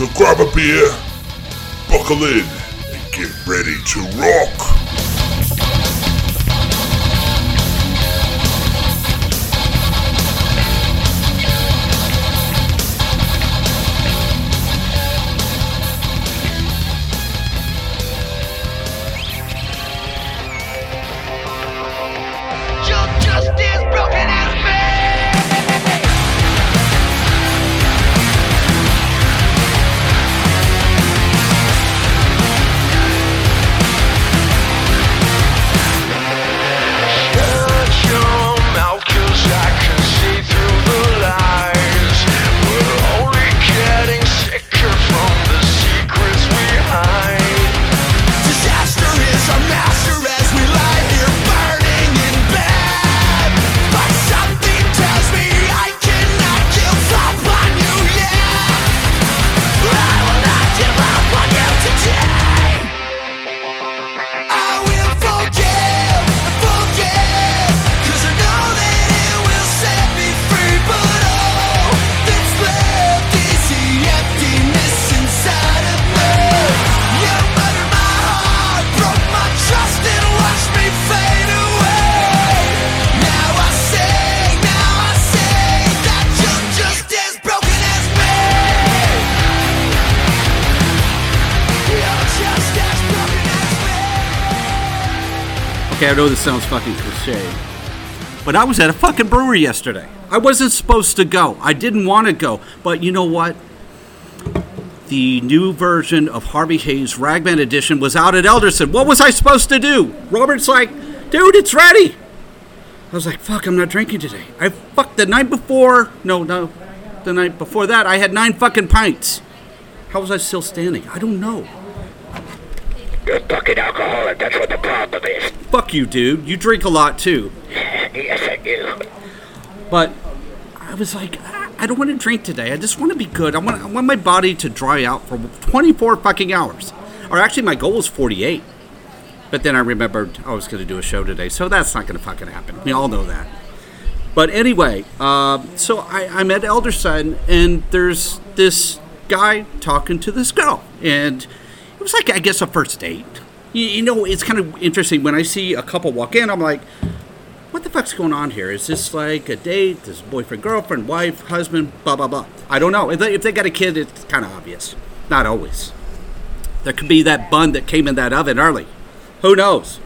So grab a beer, buckle in, and get ready to rock. Know this sounds fucking cliche, but I was at a fucking brewery yesterday. I wasn't supposed to go. I didn't want to go, but you know what? The new version of Harvey Hayes Ragman Edition was out at Elderson. What was I supposed to do? Robert's like, dude, it's ready. I was like, fuck, I'm not drinking today. I fucked the night before. No, no, the night before that, I had nine fucking pints. How was I still standing? I don't know. You're a fucking alcoholic, that's what the problem is. Fuck you, dude. You drink a lot too. Yes, I do. But I was like, "Ah, I don't want to drink today. I just want to be good. I want, I want my body to dry out for 24 fucking hours. Or actually, my goal was 48. But then I remembered I was going to do a show today, so that's not going to fucking happen. We all know that. But anyway, uh, so I, I'm at Elderson, and there's this guy talking to this girl, and it was like I guess a first date. You, you know, it's kind of interesting when I see a couple walk in. I'm like, what the fuck's going on here? Is this like a date? Is boyfriend, girlfriend, wife, husband, blah, blah, blah? I don't know. If they, if they got a kid, it's kind of obvious. Not always. There could be that bun that came in that oven early. Who knows?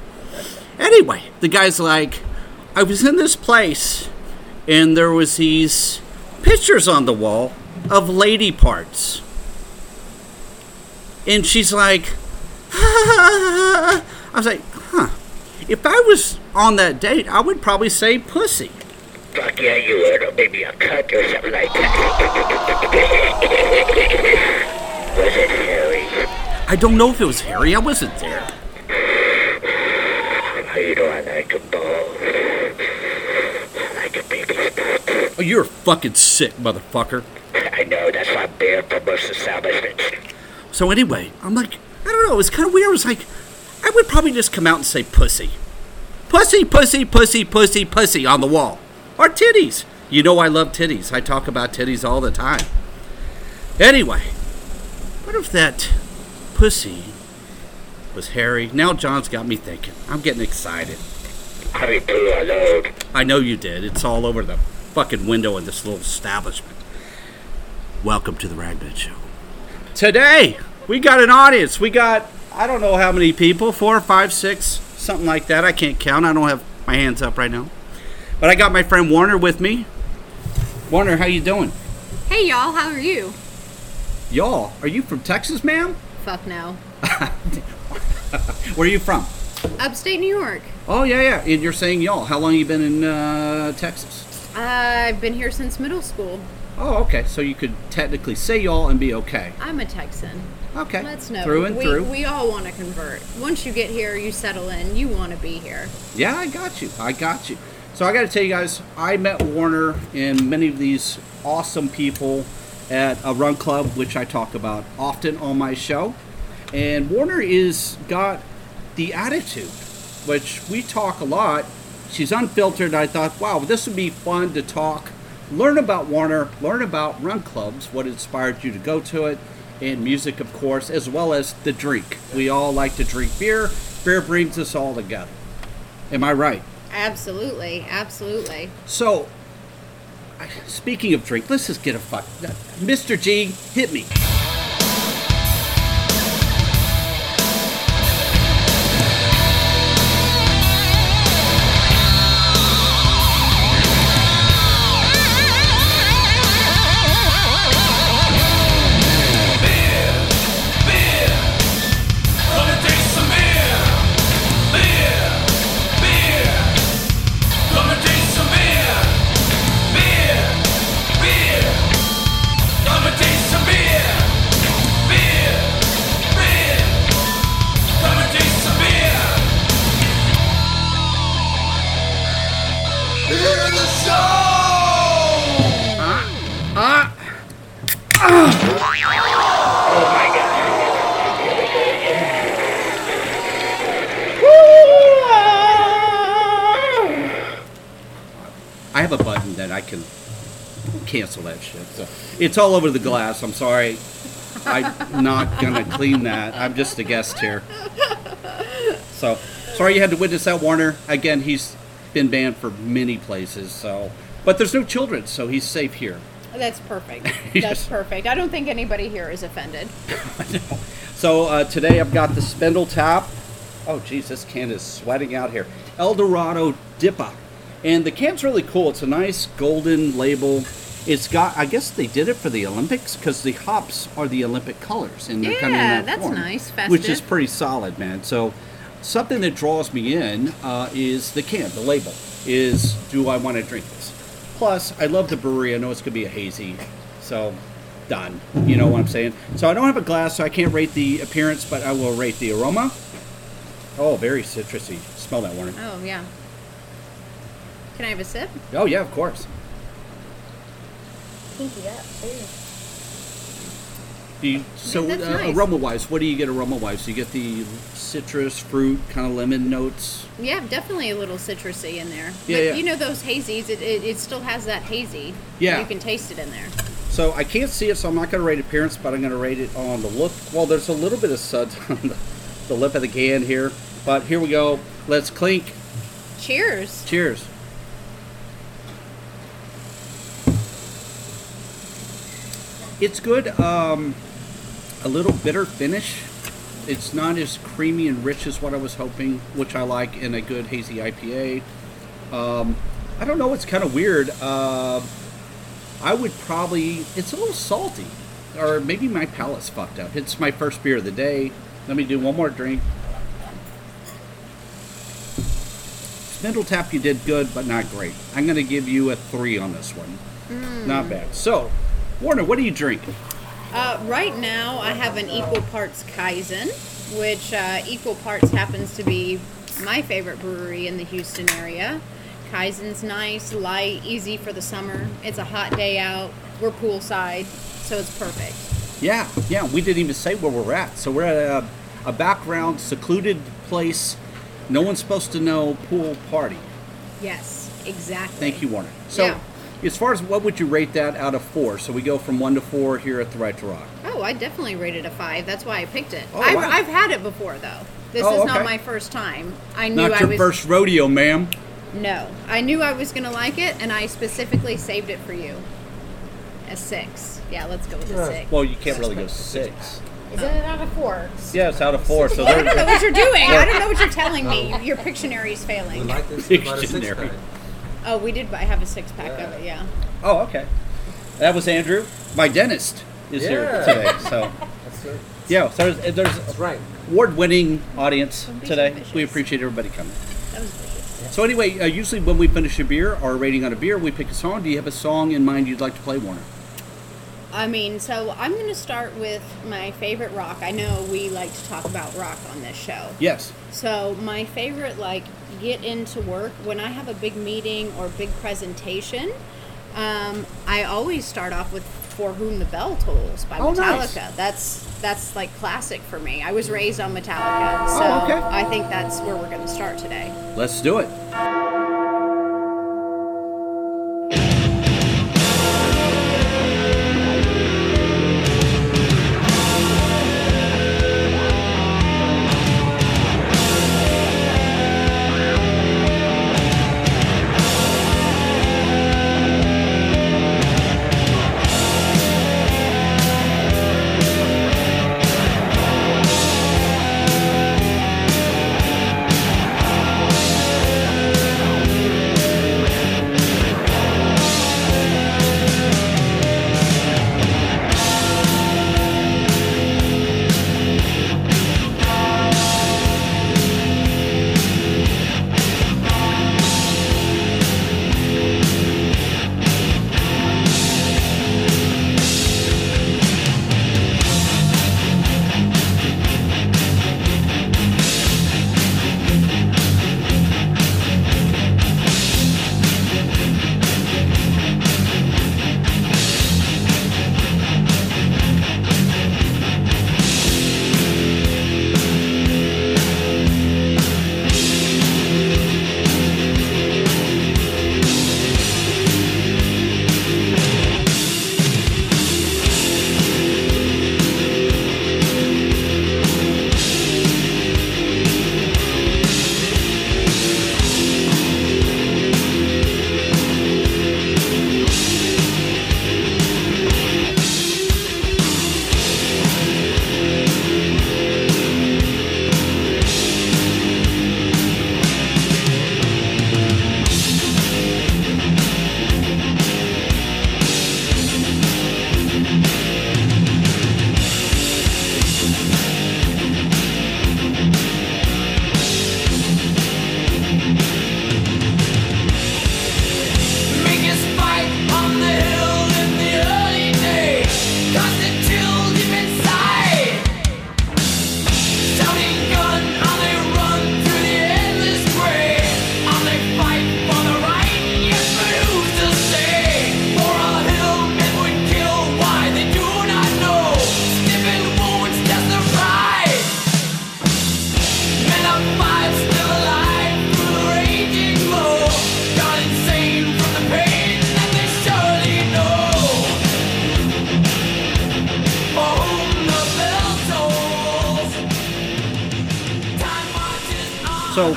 Anyway, the guy's like, I was in this place and there was these pictures on the wall of lady parts. And she's like, I was like, huh. If I was on that date, I would probably say pussy. Fuck yeah, you would, or maybe a cut or something like that. Was it hairy? I don't know if it was hairy. I wasn't there. You know I like a ball. like a baby's butt. Oh, you're fucking sick, motherfucker. I know, that's why I'm banned from most establishments. So anyway, I'm like, I don't know. It's kind of weird. I was like, I would probably just come out and say pussy, pussy, pussy, pussy, pussy, pussy on the wall, or titties. You know I love titties. I talk about titties all the time. Anyway, what if that pussy was hairy? Now John's got me thinking. I'm getting excited. I know you did. It's all over the fucking window in this little establishment. Welcome to the Ragman Show. Today, we got an audience. We got, I don't know how many people, four, five, six, something like that. I can't count. I don't have my hands up right now. But I got my friend Warner with me. Warner, how you doing? Hey y'all, how are you? Y'all, are you from Texas, ma'am? Fuck no. Where are you from? Upstate New York. Oh, yeah, yeah. And you're saying y'all. How long you been in uh, Texas? I've been here since middle school. Oh, okay. So you could technically say y'all and be okay. I'm a Texan. Okay. Let's know. Through and we, through. We all want to convert. Once you get here, you settle in. You want to be here. Yeah, I got you. I got you. So I got to tell you guys, I met Warner and many of these awesome people at a run club, which I talk about often on my show. And Warner is got the attitude which we talk a lot. She's unfiltered. I thought, wow, this would be fun to talk, learn about Warner, learn about run clubs, what inspired you to go to it, and music, of course, as well as the drink. We all like to drink beer. Beer brings us all together. Am I right? Absolutely, absolutely. So, speaking of drink, let's just get a fuck. Mr. G, hit me. It's all over the glass. I'm sorry. I'm not gonna clean that. I'm just a guest here. So sorry you had to witness that, Warner. Again, he's been banned for many places. So, but there's no children, so he's safe here. That's perfect. That's perfect. I don't think anybody here is offended. So uh, today I've got the Spindle Tap. Oh, geez, this can is sweating out here. El Dorado Dippa. And the can's really cool. It's a nice golden label. It's got, I guess they did it for the Olympics because the hops are the Olympic colors. And they're coming in Yeah, that that's form, nice, Which is pretty solid, man. So something that draws me in uh, is the can, the label, is do I want to drink this? Plus, I love the brewery. I know it's going to be a hazy. So done. You know what I'm saying? So I don't have a glass, so I can't rate the appearance, but I will rate the aroma. Oh, very citrusy. Smell that, Warner. Oh yeah. Can I have a sip? Oh, yeah, of course. Do you, so, that's uh, nice. aroma wise, what do you get aroma wise? You get the citrus, fruit, kind of lemon notes. Yeah, definitely a little citrusy in there. Yeah, but yeah. you know those hazies, it, it, it still has that hazy. Yeah. You can taste it in there. So I can't see it, so I'm not going to rate appearance, but I'm going to rate it on the look. Well, there's a little bit of suds on the, the lip of the can here, but here we go. Let's clink. Cheers. Cheers. It's good. Um, a little bitter finish. It's not as creamy and rich as what I was hoping, which I like in a good hazy IPA. Um, I don't know. It's kind of weird. Uh, I would probably. It's a little salty, or maybe my palate's fucked up. It's my first beer of the day. Let me do one more drink. Spindle Tap, you did good, but not great. I'm going to give you a three on this one. Not bad. So, Warner, what are you drinking? Uh, right now, I have an equal parts Kaizen, which uh, equal parts happens to be my favorite brewery in the Houston area. Kaizen's nice, light, easy for the summer. It's a hot day out. We're poolside, so it's perfect. Yeah, yeah, we didn't even say where we're at. So, we're at a, a background, secluded place. No one's supposed to know pool party. Yes, exactly. Thank you, Warner. So, Yeah. As far as what would you rate that out of four? So, we go from one to four here at the Right to Rock. Oh, I definitely rated a five. That's why I picked it. Oh, I've, wow. I've had it before, though. This Oh, is not my first time. I knew Not I your was first rodeo, ma'am. no. I knew I was gonna like it, and I specifically saved it for you. A six. Yeah, let's go with a six. Well, you can't really go six. Is it out of four? Yeah, it's out of four. So, I don't know what you're doing. I don't know what you're telling me. Your Pictionary's We failing. like this. We bought a six Dictionary. pack. Oh, we did I have a six pack of it. Yeah. oh, okay. That was Andrew. My dentist is here today. So, That's it. yeah, so there's, there's That's right. award-winning audience today. so. We appreciate everybody coming. That was vicious. So anyway, uh, usually when we finish a beer or rating on a beer, we pick a song. Do you have a song in mind you'd like to play, Warner? I mean, so I'm gonna start with my favorite rock. I know we like to talk about rock on this show. Yes. So my favorite, like, get into work when I have a big meeting or big presentation. Um, I always start off with "For Whom the Bell Tolls" by Oh, Metallica. nice. That's that's like classic for me. I was raised on Metallica, so Oh, okay. I think that's where we're going to start today. Let's do it.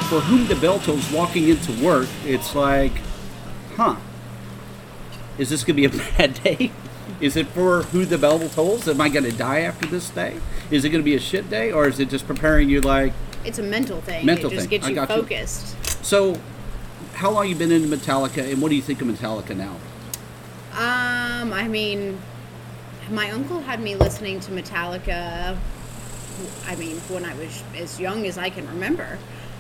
For whom the bell tolls walking into work, it's like, huh, is this going to be a bad day? Is it for who the bell tolls? Am I going to die after this day? Is it going to be a shit day? Or is it just preparing you like, It's a mental thing. Mental it just thing. gets you got you. focused. so, how long you been into Metallica and what do you think of Metallica now? Um, I mean, my uncle had me listening to Metallica. I mean, when I was as young as I can remember,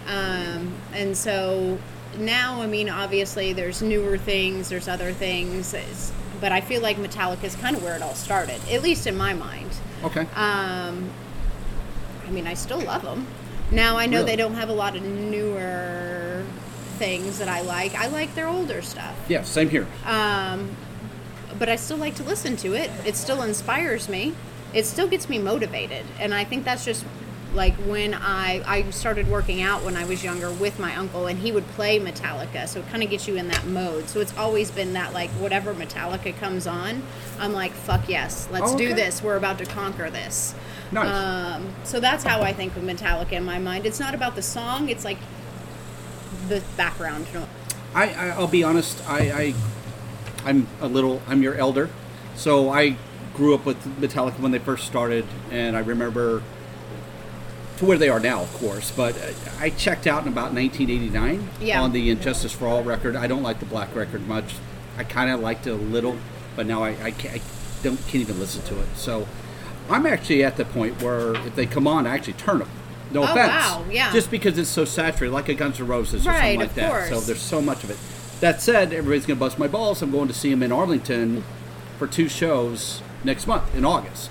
um, and so now, I mean, obviously, there's newer things, there's other things, it's- but I feel like Metallica is kind of where it all started, at least in my mind. Okay. Um, I mean, I still love them. Now I know Really? they don't have a lot of newer things that I like. I like their older stuff. yeah, same here. Um, but I still like to listen to it. It still inspires me. It still gets me motivated, and I think that's just like when I I started working out when I was younger with my uncle, and he would play Metallica, so it kind of gets you in that mode. So it's always been that like whatever Metallica comes on, I'm like fuck yes, let's Oh, do this. We're about to conquer this. Nice. Um, so that's how I think of Metallica in my mind. It's not about the song; it's like the background. I, I I'll be honest. I, I I'm a little. I'm your elder, so I grew up with Metallica when they first started, and I remember to where they are now, of course. But uh, I checked out in about 1989 Yeah. on the And Justice for All record. I don't like the Black record much. I kind of liked it a little, but now I, I, can't, I don't can't even listen to it. So I'm actually at the point where if they come on, I actually turn them. No Oh, offense. wow, yeah. Just because it's so saturated, like a Guns N' Roses or Right, something like of that. So there's so much of it. That said, everybody's gonna bust my balls. I'm going to see him in Arlington for two shows next month in August.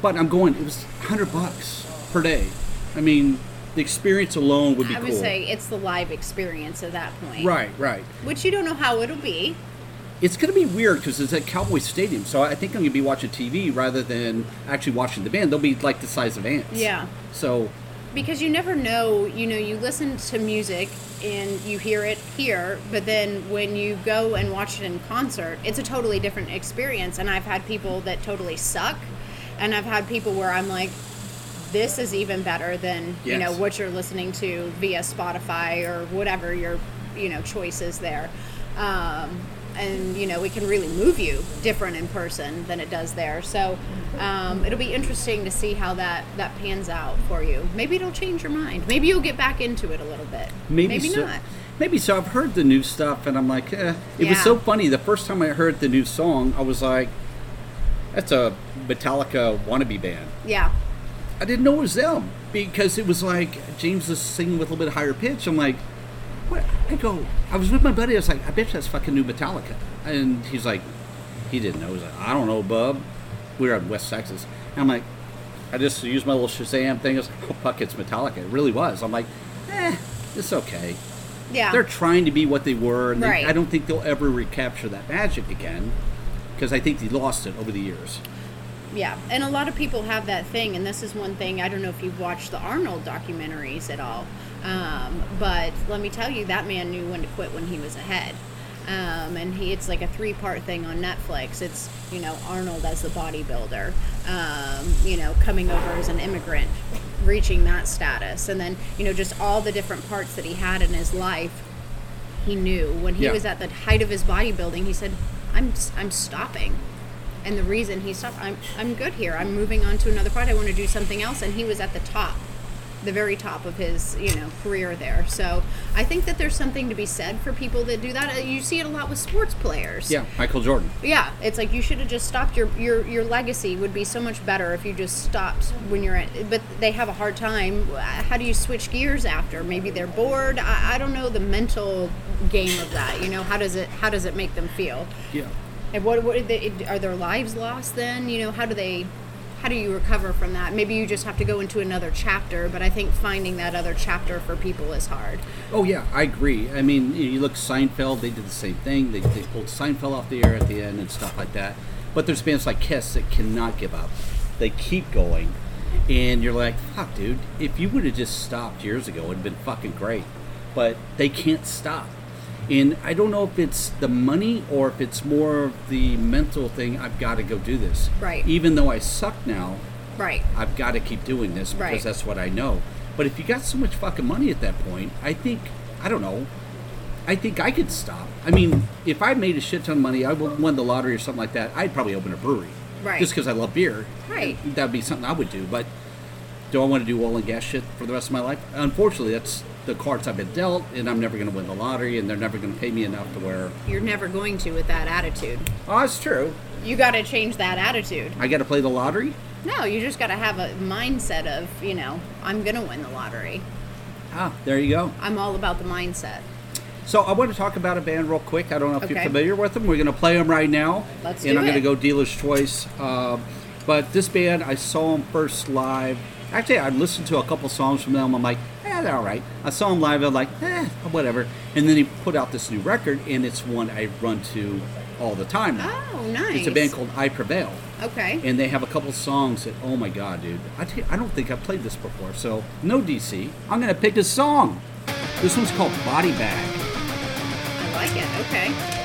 But I'm going. It was 100 bucks per day. I mean, the experience alone would be I would cool. say it's the live experience at that point. Right, right. Which you don't know how it'll be. it's going to be weird because it's at Cowboy Stadium, so I think I'm going to be watching TV rather than actually watching the band. They'll be like the size of ants. Yeah. So because you never know you know you listen to music and you hear it here but then when you go and watch it in concert it's a totally different experience and i've had people that totally suck and i've had people where i'm like this is even better than you know what you're listening to via spotify or whatever your you know choice is there um, and you know it can really move you different in person than it does there so um, it'll be interesting to see how that that pans out for you maybe it'll change your mind maybe you'll get back into it a little bit maybe, so. not Maybe so. I've heard the new stuff, and I'm like, eh. It was so funny. The first time I heard the new song, I was like, "That's a Metallica wannabe band." yeah I didn't know it was them because it was like James was singing with a little bit higher pitch. I'm like, what? I go, I was with my buddy. I was like, I bet you that's fucking new Metallica. And he's like, he didn't know. He's like, I don't know, bub. We were in West Texas. And I'm like, I just used my little Shazam thing. I was like, oh, fuck, it's Metallica. It really was. I'm like, eh, it's okay. yeah They're trying to be what they were. And they- I don't think they'll ever recapture that magic again because I think they lost it over the years. Yeah, and a lot of people have that thing, and this is one thing. I don't know if you've watched the Arnold documentaries at all, um, but let me tell you, that man knew when to quit when he was ahead. Um, and he, it's like a three-part thing on Netflix. It's you know Arnold as the bodybuilder, um, you know coming over as an immigrant, reaching that status, and then you know just all the different parts that he had in his life he knew when he Yeah. was at the height of his bodybuilding he said i'm i'm stopping and the reason he stopped i'm i'm good here i'm moving on to another part i want to do something else and he was at the top the very top of his you know career there so i think that there's something to be said for people that do that you see it a lot with sports players Yeah, Michael Jordan. yeah, it's like you should have just stopped. Your your your legacy would be so much better if you just stopped when you're at. But they have a hard time. How do you switch gears after? Maybe they're bored. I, I don't know the mental game of that. You know, how does it how does it make them feel? Yeah. And what what are, they, are their lives lost then? You know, how do they? How do you recover from that? Maybe you just have to go into another chapter, but I think finding that other chapter for people is hard. Oh yeah, I agree. I mean, you look Seinfeld; they did the same thing. They, they pulled Seinfeld off the air at the end and stuff like that. But there's bands like Kiss that cannot give up; they keep going, and you're like, "Fuck, dude! If you would have just stopped years ago, it'd been fucking great." But they can't stop, and I don't know if it's the money or if it's more of the mental thing. I've got to go do this, Right. Even though I suck now, Right. I've got to keep doing this because Right. that's what I know. But if you got so much fucking money at that point, I think I don't know. I think I could stop. I mean, if I made a shit ton of money, I would won the lottery or something like that. I'd probably open a brewery, Right. Just because I love beer, Right. That'd be something I would do. But do I want to do oil and gas shit for the rest of my life? Unfortunately, that's the cards I've been dealt, and I'm never going to win the lottery, and they're never going to pay me enough to where. You're never going to with that attitude. Oh, that's true. You got to change that attitude. I got to play the lottery. No, you just got to have a mindset of, you know, I'm going to win the lottery. Ah, there you go. I'm all about the mindset. So I want to talk about a band real quick. I don't know if you're familiar with them. We're going to play them right now. Let's and I'm going to go dealer's choice. Um, but this band, I saw them first live. Actually, I listened to a couple songs from them. I'm like, eh, they're all right. I saw him live. I'm like, eh, whatever. And then he put out this new record, and it's one I run to all the time now. Oh, nice. It's a band called I Prevail. Okay. And they have a couple songs that, oh my god, dude. I, I don't think I've played this before. So, no DC. I'm going to pick a song. This one's called Body Bag. I like it. Okay.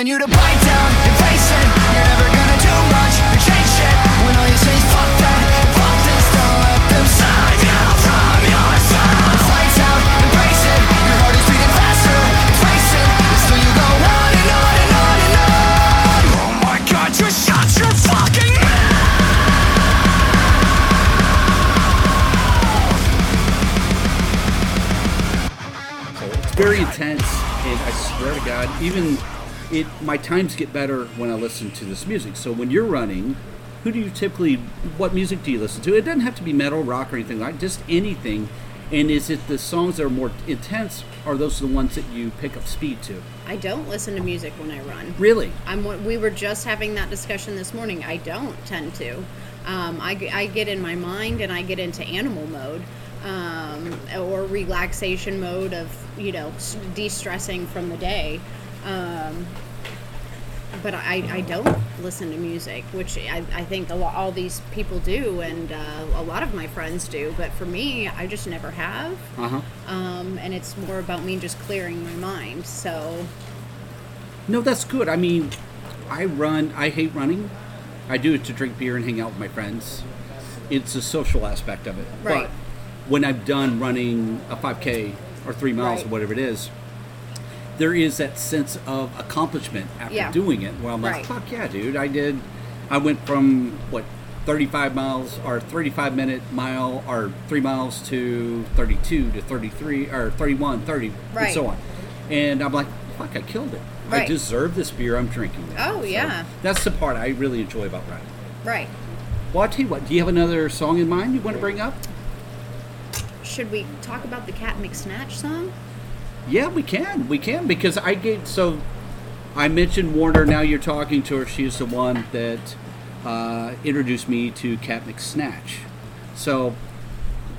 Telling you to bite down and face it. You're never gonna do much or change shit. When all you say is fuck that, this, don't let them you from yourself it. Your heart is beating faster. It's racing. Still you go on and on and on and on. Oh my god, your fucking very intense, and I swear to God, even it, my times get better when I listen to this music. So when you're running, who do you typically? What music do you listen to? It doesn't have to be metal, rock, or anything like. Just anything. And is it the songs that are more intense? Are those the ones that you pick up speed to? I don't listen to music when I run. Really? I'm. We were just having that discussion this morning. I don't tend to. Um, I, I get in my mind and I get into animal mode um, or relaxation mode of you know de-stressing from the day. Um, but I, I don't listen to music, which I, I think a lot, all these people do, and uh, a lot of my friends do. But for me, I just never have, Uh huh. um, and it's more about me just clearing my mind. So No, that's good. I mean, I run. I hate running. I do it to drink beer and hang out with my friends. It's a social aspect of it. Right. But when I'm done running a 5K or three miles Right. or whatever it is, there is that sense of accomplishment after Yeah. doing it. Where I'm like, Right. fuck yeah, dude! I did. I went from what 35 miles or 35 minute mile or three miles to 32 to 33 or 31, 30, and so on. And I'm like, fuck, I killed it. I deserve this beer I'm drinking. Oh, yeah. That's the part I really enjoy about running. right. Well, I'll tell you what, do you have another song in mind you want to bring up? Should we talk about the Cat McSnatch song? Yeah, we can. We can because I gave so I mentioned Warner. Now you're talking to her. She's the one that uh, introduced me to Cat McSnatch. So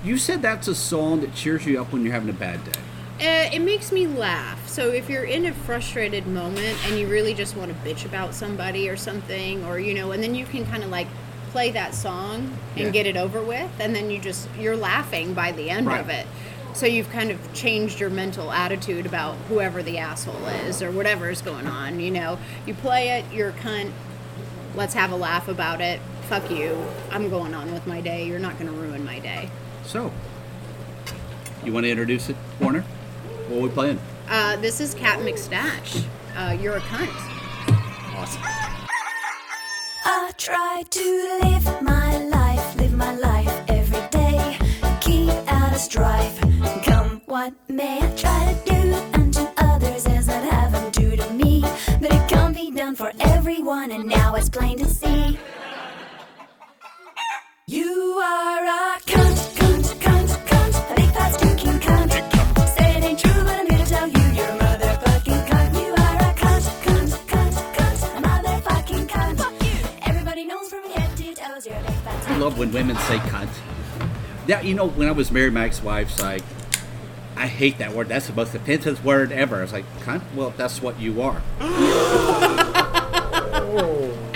you said that's a song that cheers you up when you're having a bad day. Uh, it makes me laugh. So if you're in a frustrated moment and you really just want to bitch about somebody or something, or you know, and then you can kind of like play that song and Yeah. get it over with, and then you just you're laughing by the end of it. So you've kind of changed your mental attitude about whoever the asshole is or whatever is going on. You know, you play it, you're a cunt. Let's have a laugh about it. Fuck you. I'm going on with my day. You're not going to ruin my day. So you want to introduce it, Warner? What are we playing? Uh, this is Cat McSnatch. Uh, you're a cunt. Awesome. I try to live my life, live my life every day. Keep out of strife, come what may. I try to do unto others as I'd have them do to me. But it can't be done for everyone, and now it's plain to see. You are a cunt, cunt, cunt, cunt, a big fat stinking cunt. Say it ain't true, but I'm here to tell you you're a motherfucking cunt. You are a cunt, cunt, cunt, cunt, a motherfucking cunt. Fuck you. Everybody knows from head to toes you're a big fat I love when women say cunt. Yeah, you know, when I was married, my ex-wife's like, I hate that word. That's the most offensive word ever. I was like, cunt? Well, that's what you are. oh,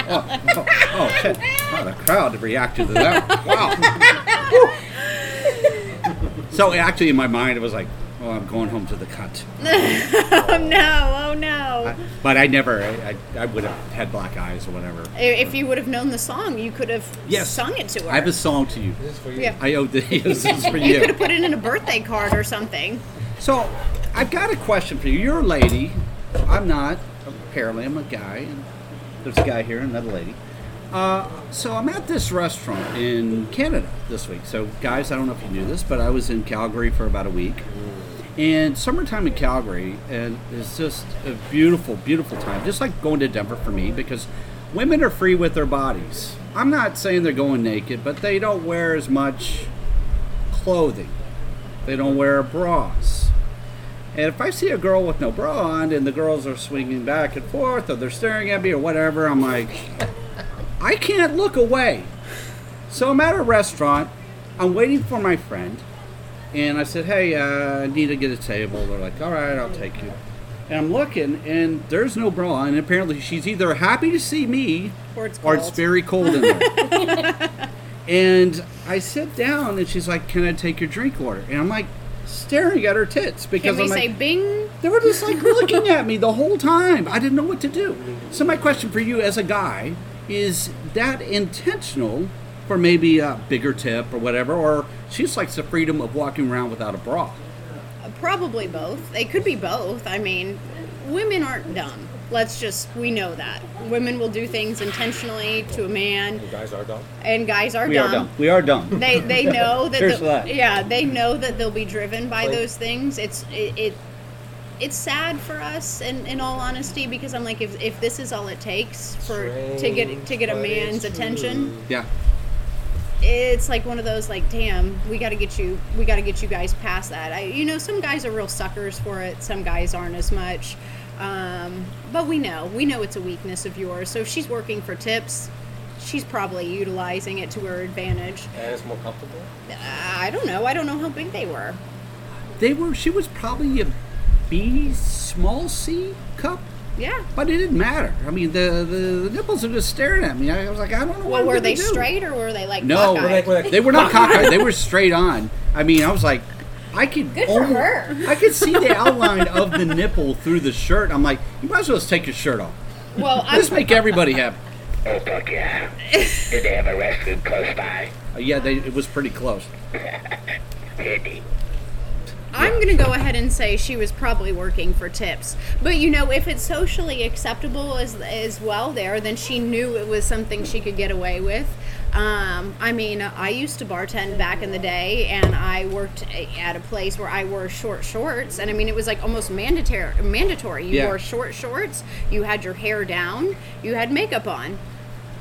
oh, oh, shit. Oh, the crowd reacted to that. Wow. so actually, in my mind, it was like, oh, I'm going home to the cunt. Oh no! Oh no! But I never, I, I, I would have had black eyes or whatever. If you would have known the song, you could have Yes. sung it to her. I have a song to you. yeah. I owe this this is for you could have put it in a birthday card or something. So, I've got a question for you. You're a lady. I'm not. Apparently, I'm a guy. And there's a guy here, another lady. Uh, so I'm at this restaurant in Canada this week. So, guys, I don't know if you knew this, but I was in Calgary for about a week. And summertime in Calgary and is just a beautiful, beautiful time. Just like going to Denver for me because women are free with their bodies. I'm not saying they're going naked, but they don't wear as much clothing. They don't wear bras. And if I see a girl with no bra on and the girls are swinging back and forth or they're staring at me or whatever, I'm like, I can't look away. So I'm at a restaurant. I'm waiting for my friend. And I said, hey, uh, I need to get a table. They're like, all right, I'll take you. And I'm looking, and there's no bra. And apparently, she's either happy to see me Or it's or it's very cold in there. and I sit down, and she's like, can I take your drink order? And I'm like, staring at her tits because Can we I'm say like, Bing? they were just like looking at me the whole time. I didn't know what to do. So my question for you as a guy is that intentional for maybe a bigger tip or whatever, or she just likes the freedom of walking around without a bra? Probably both. They could be both. I mean, women aren't dumb. Let's just we know that women will do things intentionally to a man, Guys are dumb. and guys are We dumb. are dumb. We are dumb. They they know that, the- that. yeah they know that they'll be driven by Like- those things. It's it, it it's sad for us in, in all honesty because I'm like if, if this is all it takes for to get to get a man's attention. Yeah. It's like one of those like damn we got to get you we got to get you guys past that. I, you know some guys are real suckers for it. Some guys aren't as much. Um, but we know we know it's a weakness of yours. So if she's working for tips she's probably utilizing it to her advantage. And it's more comfortable. i don't know. I don't know how big they were. They were. She was probably a B, small C cup, yeah but it didn't matter. I mean, the the, the nipples were just staring at me. I was like, I don't know. what well I'm were gonna they do. straight or were they like No, cockeyed? Were they- they were not cockeyed. They were straight on. I mean, I was like, I could Good for her. I could see the outline of the nipple through the shirt. I'm like, you might as well just take your shirt off. well I'm, Just make everybody happy. Oh, fuck yeah. Did they have a restroom close by? Uh, yeah, they, it was pretty close. Handy. I'm going to go ahead and say she was probably working for tips. But you know, if it's socially acceptable as as well there, then she knew it was something she could get away with. Um, I mean, I used to bartend back in the day, and I worked at a place where I wore short shorts, and I mean, it was like almost mandatory. Mandatory. You Yeah. wore short shorts. You had your hair down. You had makeup on.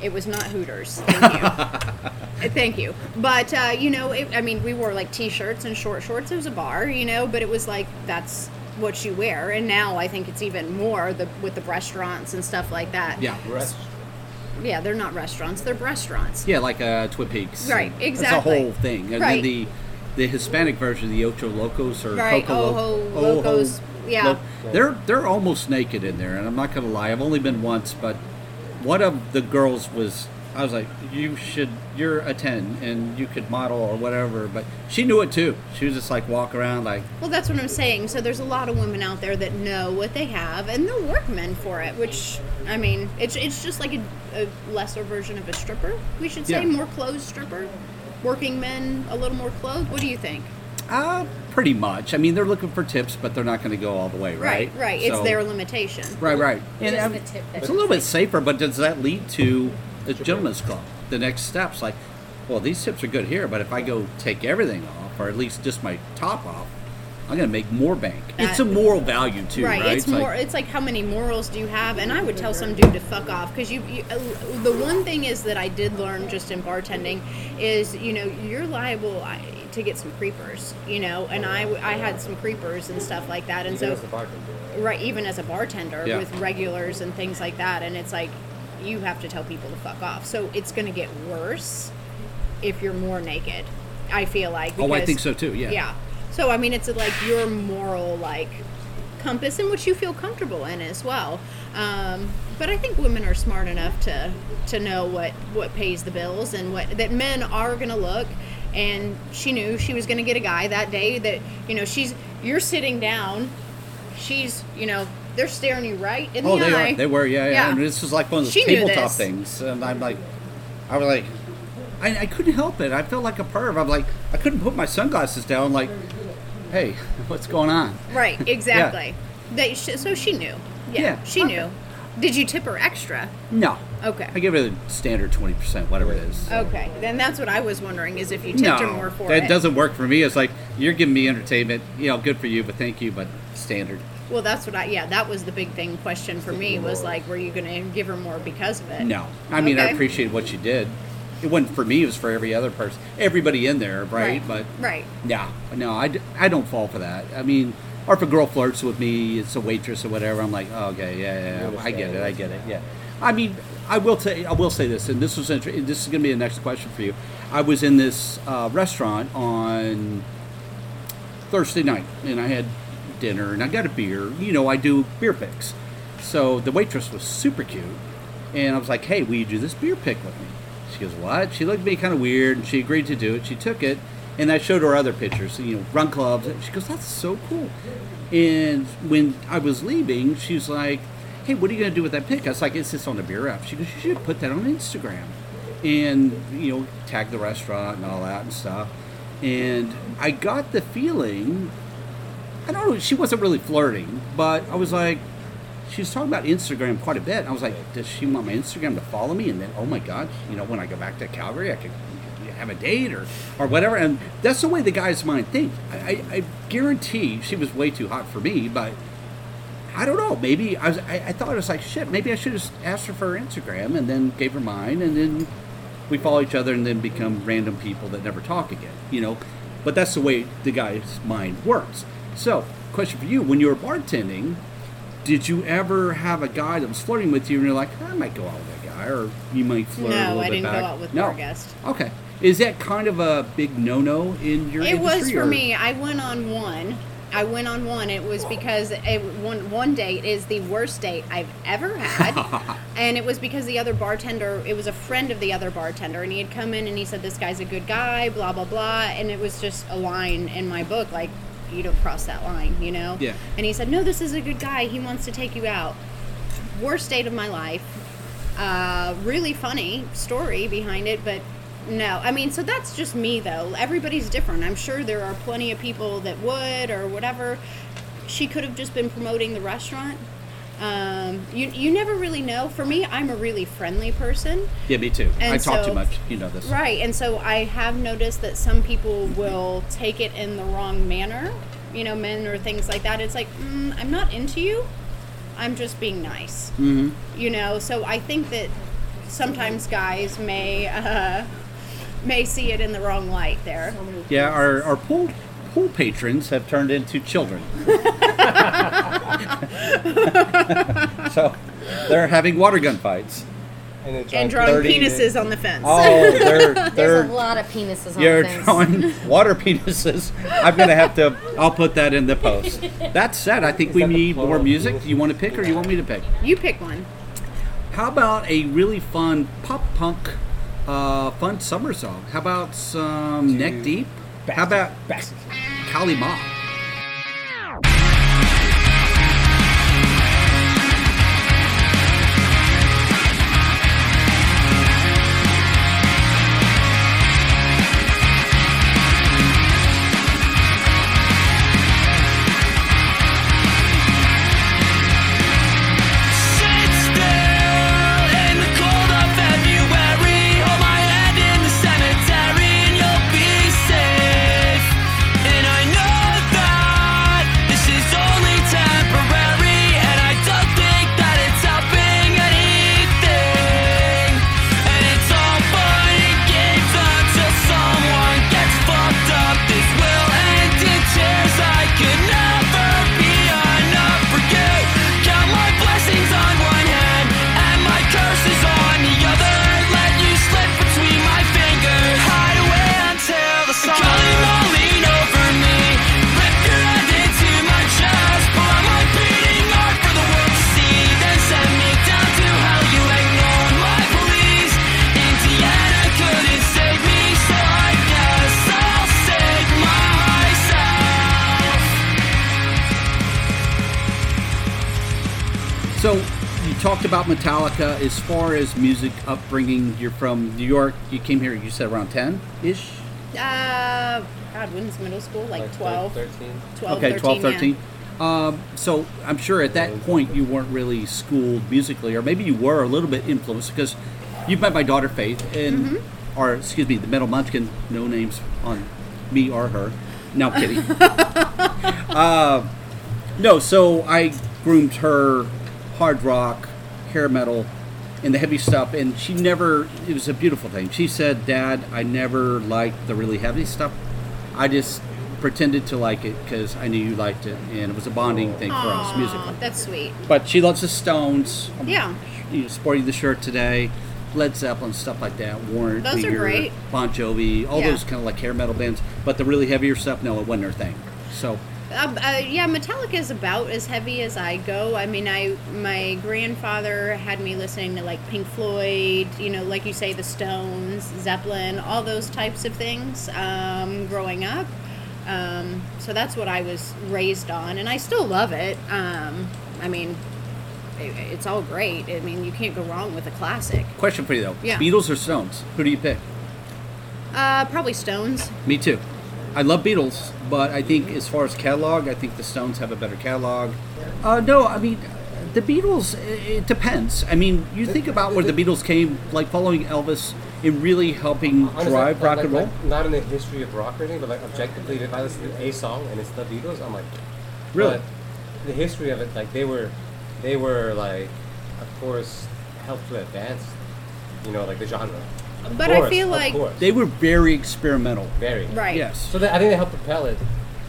It was not Hooters. Thank you. Thank you. But uh, you know, it, I mean, we wore like t-shirts and short shorts. It was a bar, you know, but it was like that's what you wear. And now I think it's even more the with the restaurants and stuff like that. Yeah. Rest. Yeah, they're not restaurants. They're restaurants. Yeah, like uh, Twin Peaks. Right, exactly. It's a whole thing. And Right. then the the Hispanic version, the Ocho Locos or Right, Coco Ojo Lo- Locos, yeah. they're they're almost naked in there, and I'm not gonna lie. I've only been once, but one of the girls was. I was like, you should. You're a ten, and you could model or whatever. But she knew it too. She was just like walk around like, Well, that's what I'm saying. So there's a lot of women out there that know what they have, and they'll work men for it. Which I mean, it's it's just like a, a lesser version of a stripper. We should say Yeah. more clothes stripper. Working men a little more clothes. What do you think? Uh, pretty much. I mean, they're looking for tips, but they're not going to go all the way, right? Right, right. It's their limitation. Right, right. And Just I the mean, tip it's a little bit safer, but does that lead to a gentleman's club? The next steps, like, well, these tips are good here, but if I go take everything off, or at least just my top off, I'm going to make more bank. it's a moral value too, right? Right. It's like- more. it's like how many morals do you have? And I would tell some dude to fuck off because you, you. uh, The one thing is that I did learn just in bartending is you know you're liable I- to get some creepers. You know, and I I had some creepers and stuff like that, and Even so as a bartender. right even as a bartender Yeah. with regulars and things like that and it's like you have to tell people to fuck off so it's going to get worse if you're more naked i feel like Oh, I think so too, yeah. yeah so i mean it's like your moral like compass in which you feel comfortable in as well um, but i think women are smart enough to to know what what pays the bills and what that men are going to look and she knew she was going to get a guy that day that you know she's you're sitting down she's you know they're staring you right in the oh, eye. Oh, the they eye are. They were, yeah, yeah. Yeah. And this was like one of those She tabletop things, and I'm like, I was like, I, I couldn't help it. I felt like a perv. I'm like, I couldn't put my sunglasses down. Like, hey, what's going on? right exactly they, so she knew yeah, Yeah, she okay. knew did you tip her extra No. Okay. I give her the standard twenty percent, whatever it is. okay then that's what i was wondering is if you tipped no, her more for that it doesn't work for me. It's like you're giving me entertainment. You know, good for you, but thank you, but standard. well that's what i yeah that was the big thing question for me was like were you gonna give her more because of it No, I mean I Okay. appreciate what you did. It wasn't for me; it was for every other person, everybody in there, right? Right, But right. yeah, no, I, I don't fall for that. I mean, or if a girl flirts with me, it's a waitress or whatever. I'm like, oh, okay, yeah, yeah, I get it, I get it, yeah. I mean, I will say, I will say this, and this was inter- this is going to be the next question for you. I was in this uh, restaurant on Thursday night, and I had dinner, and I got a beer. You know, I do beer picks. So the waitress was super cute, and I was like, "Hey, will you do this beer pick with me?" She goes, "What?" She looked at me kind of weird, and she agreed to do it. She took it, and I showed her other pictures. You know, run clubs. She goes, "That's so cool." And when I was leaving, she was like, "Hey, what are you gonna do with that pic?" I was like, "It's just on the beer app." She goes, "You should put that on Instagram." and you know tag the restaurant and all that and stuff and i got the feeling i don't know she wasn't really flirting but i was like she was talking about instagram quite a bit and i was like does she want my instagram to follow me and then oh my god you know when i go back to calgary i could have a date or or whatever and that's the way the guys mind thinks. i, I, I guarantee she was way too hot for me but I don't know. Maybe I was. I, I thought it was like shit. Maybe I should have asked her for her Instagram and then gave her mine, and then we follow each other and then become random people that never talk again. You know, but that's the way the guy's mind works. So, question for you: When you were bartending, did you ever have a guy that was flirting with you, and you're like, I might go out with that guy, or you might flirt a little guy? No, I didn't go out with no. guest. Okay. Is that kind of a big no-no in your It was for or- me. I went on one. I went on one. It was because it, one one date is the worst date I've ever had, and it was because the other bartender. It was a friend of the other bartender, and he had come in and he said, "This guy's a good guy," blah blah blah, and it was just a line in my book like, "You don't cross that line," you know. Yeah. And he said, "No, this is a good guy. He wants to take you out." Worst date of my life. Uh, really funny story behind it, but no. I mean, so that's just me, though. Everybody's different. I'm sure there are plenty of people that would or whatever. She could have just been promoting the restaurant. Um, you, you never really know. For me, I'm a really friendly person. Yeah, me too. And I talk so- too much. You know this. Right, and so I have noticed that some people will take it in the wrong manner, you know, men or things like that. It's like, mm, I'm not into you. I'm just being nice. Mm-hmm. You know, so I think that sometimes guys may uh, may see it in the wrong light there. Yeah, our, our pool pool patrons have turned into children. so they're having water gun fights. And, then And drawing 30 penises on the fence. Oh, they're There's they're a lot of penises on you're the fence. drawing water penises. I'm gonna have to. I'll put that in the post. That said, I think Is we need more music. Do you want to pick, or you want me to pick? You pick one. How about a really fun pop punk, uh, fun summer song? How about some Neck Deep? How about Bastards. Kali Ma? About Metallica. As far as music upbringing, you're from New York. You came here. You said around ten ish. Uh, God, when's middle school? Like, 12, 13. 12, Okay, 13, 12, yeah. 13. Um, so I'm sure at that point you weren't really schooled musically, or maybe you were a little bit influenced because you've met my daughter Faith, and Mm-hmm. or excuse me, the Metal Munchkin. No names on me or her. No I'm kidding. uh, no, so I groomed her hard rock, hair metal, and the heavy stuff, and she never. It was a beautiful thing. She said, "Dad, I never liked the really heavy stuff. I just." Pretended to like it because I knew you liked it, and it was a bonding thing for us musically. That's sweet. But she loves the Stones. Yeah. You know, sporting the shirt today, Led Zeppelin, stuff like that. Warren, Those are great. Bon Jovi, all Yeah. those kind of like hair metal bands. But the really heavier stuff, no, it wasn't her thing. So Um, uh, yeah, Metallica is about as heavy as I go. I mean, I my grandfather had me listening to like Pink Floyd, you know, like you say, the Stones, Zeppelin, all those types of things um, growing up. Um, so that's what I was raised on, and I still love it. Um, I mean, it, it's all great. I mean, you can't go wrong with a classic. question for you though: Yeah. Beatles or Stones? Who do you pick? Uh, probably Stones. Me too. I love Beatles, but I think as far as catalog, I think the Stones have a better catalog. Uh, no, I mean the Beatles. It depends. I mean, you think about where the Beatles came, like following Elvis in really helping Honestly, drive rock like- and roll. like, not in the history of rock or anything, but like objectively, if I listen to a song and it's the Beatles, I'm like, Really? But the history of it, like they were, they were like, of course, helped to advance, you know, like the genre. Of But I feel like- course, They were very experimental. very Right. Yes. So they, I think they helped propel it.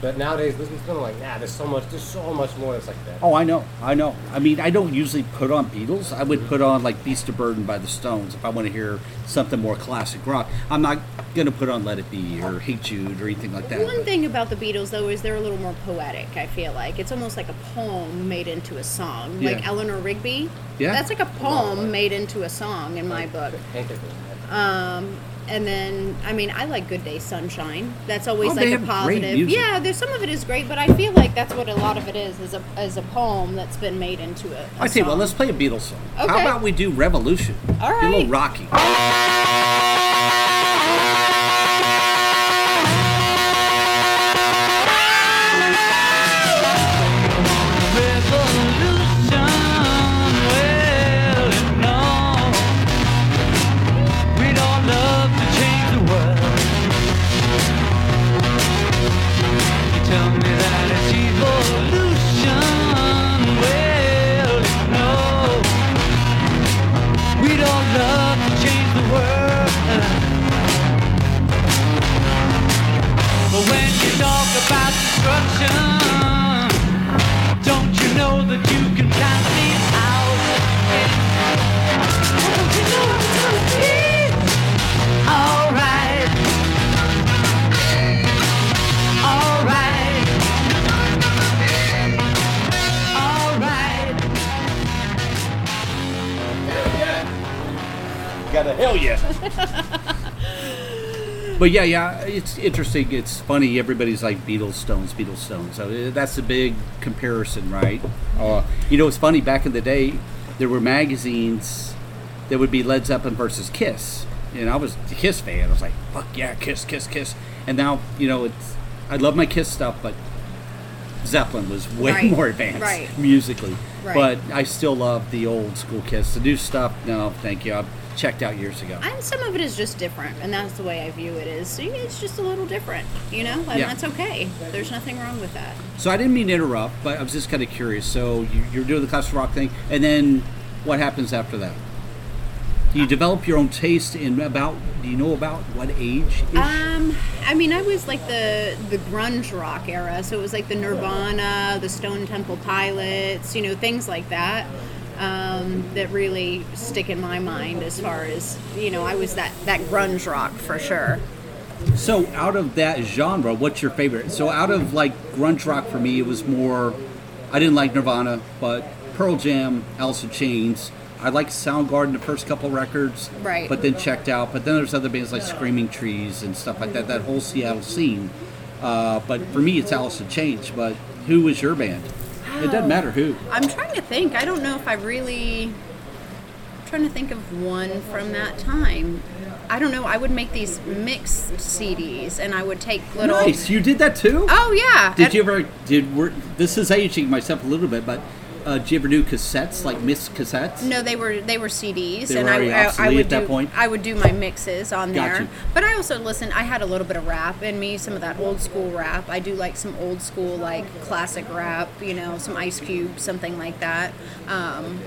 But nowadays, listening to them, I'm like, nah, there's so much, there's so much more that's like that. Oh, I know, I know. I mean, I don't usually put on Beatles. I would mm-hmm. put on like Beast of Burden by the Stones if I want to hear something more classic rock. I'm not gonna put on Let It Be or Hey Jude or anything like that. One thing about the Beatles, though, is they're a little more poetic. I feel like it's almost like a poem made into a song. Like Yeah. Eleanor Rigby. Yeah. That's like a poem made into a song in my book. Hank is the- Um, and then, I mean, I like Good Day Sunshine. That's always Oh, like a positive. Yeah, there's some of it is great, but I feel like that's what a lot of it is, is a, is a poem that's been made into a. a I what, song. let's play a Beatles song. How about we do Revolution? All Get a little rocky. But yeah, yeah, it's interesting. It's funny. Everybody's like Beatles, Stones, Beatles, Stones. So uh, that's a big comparison, right? Uh, you know, it's funny. Back in the day, there were magazines that would be Led Zeppelin versus Kiss, and I was a Kiss fan. I was like, "Fuck yeah, Kiss, Kiss, Kiss!" And now, you know, it's I love my Kiss stuff, but Zeppelin was way Right, more advanced right. musically. Right. But I still love the old school Kiss. The new stuff, no, thank you. I've checked out years ago. And some of it is just different, and that's the way I view it. Is it's just a little different, you know, and Yeah. that's okay. There's nothing wrong with that. So I didn't mean to interrupt, but I was just kind of curious. So you, you're doing the classic rock thing, and then what happens after that? You develop your own taste in about. Do you know about what age? Um, I mean, I was like the the grunge rock era, so it was like the Nirvana, the Stone Temple Pilots, you know, things like that. Um, that really stick in my mind as far as you know, I was that that grunge rock for sure. So out of that genre, what's your favorite? So out of like grunge rock for me, it was more. I didn't like Nirvana, but Pearl Jam, Alice in Chains. I liked Soundgarden the first couple records, Right. But then checked out. But then there's other bands like Screaming Trees and stuff like that. That whole Seattle scene. Uh, but for me, it's Alice in Chains. But who was your band? It doesn't matter who. I'm trying to think. I don't know if I really. I'm trying to think of one from that time. I don't know. I would make these mixed CDs, and I would take little. Nice, you did that too. Oh yeah. Did And- you ever did? Were, this is aging myself a little bit, but uh, did you ever do cassettes like mixed cassettes? No, they were they were CDs, They and were I, I, I would at that do point? I would do my mixes on Got there. you. But I also listen. I had a little bit of rap in me, some of that old school rap. I do like some old school like classic rap, you know, some Ice Cube, something like that. Um,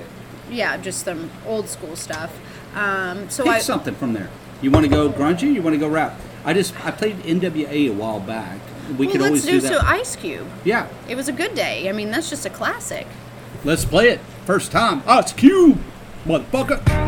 yeah, just some old school stuff. Um, so Pick I something from there. You want to go grungy? You want to go rap? I just I played NWA a while back. We well, could always do, do that. so Ice Cube. yeah, It was a good day. I mean, that's just a classic. Let's play it. First time. Ice Cube, motherfucker.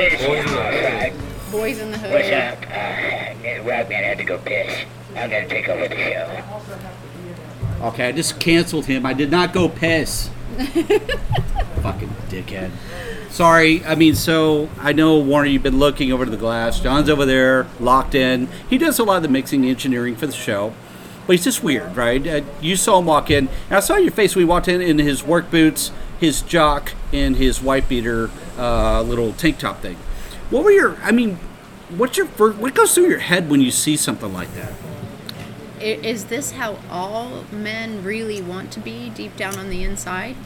Boys in the Hood. Boys in the Hood. What's up? Uh, Ragman had to go piss. I'm gonna take over the show. Okay, I just canceled him. I did not go piss. Fucking dickhead. Sorry. I mean, so I know Warner, you've been looking over to the glass. John's over there, locked in. He does a lot of the mixing engineering for the show, but he's just weird, right? Uh, you saw him walk in, and I saw your face when he walked in in his work boots, his jock, and his white beater uh, little tank top thing. What were your? I mean, what's your first? What goes through your head when you see something like that? Is this how all men really want to be deep down on the inside?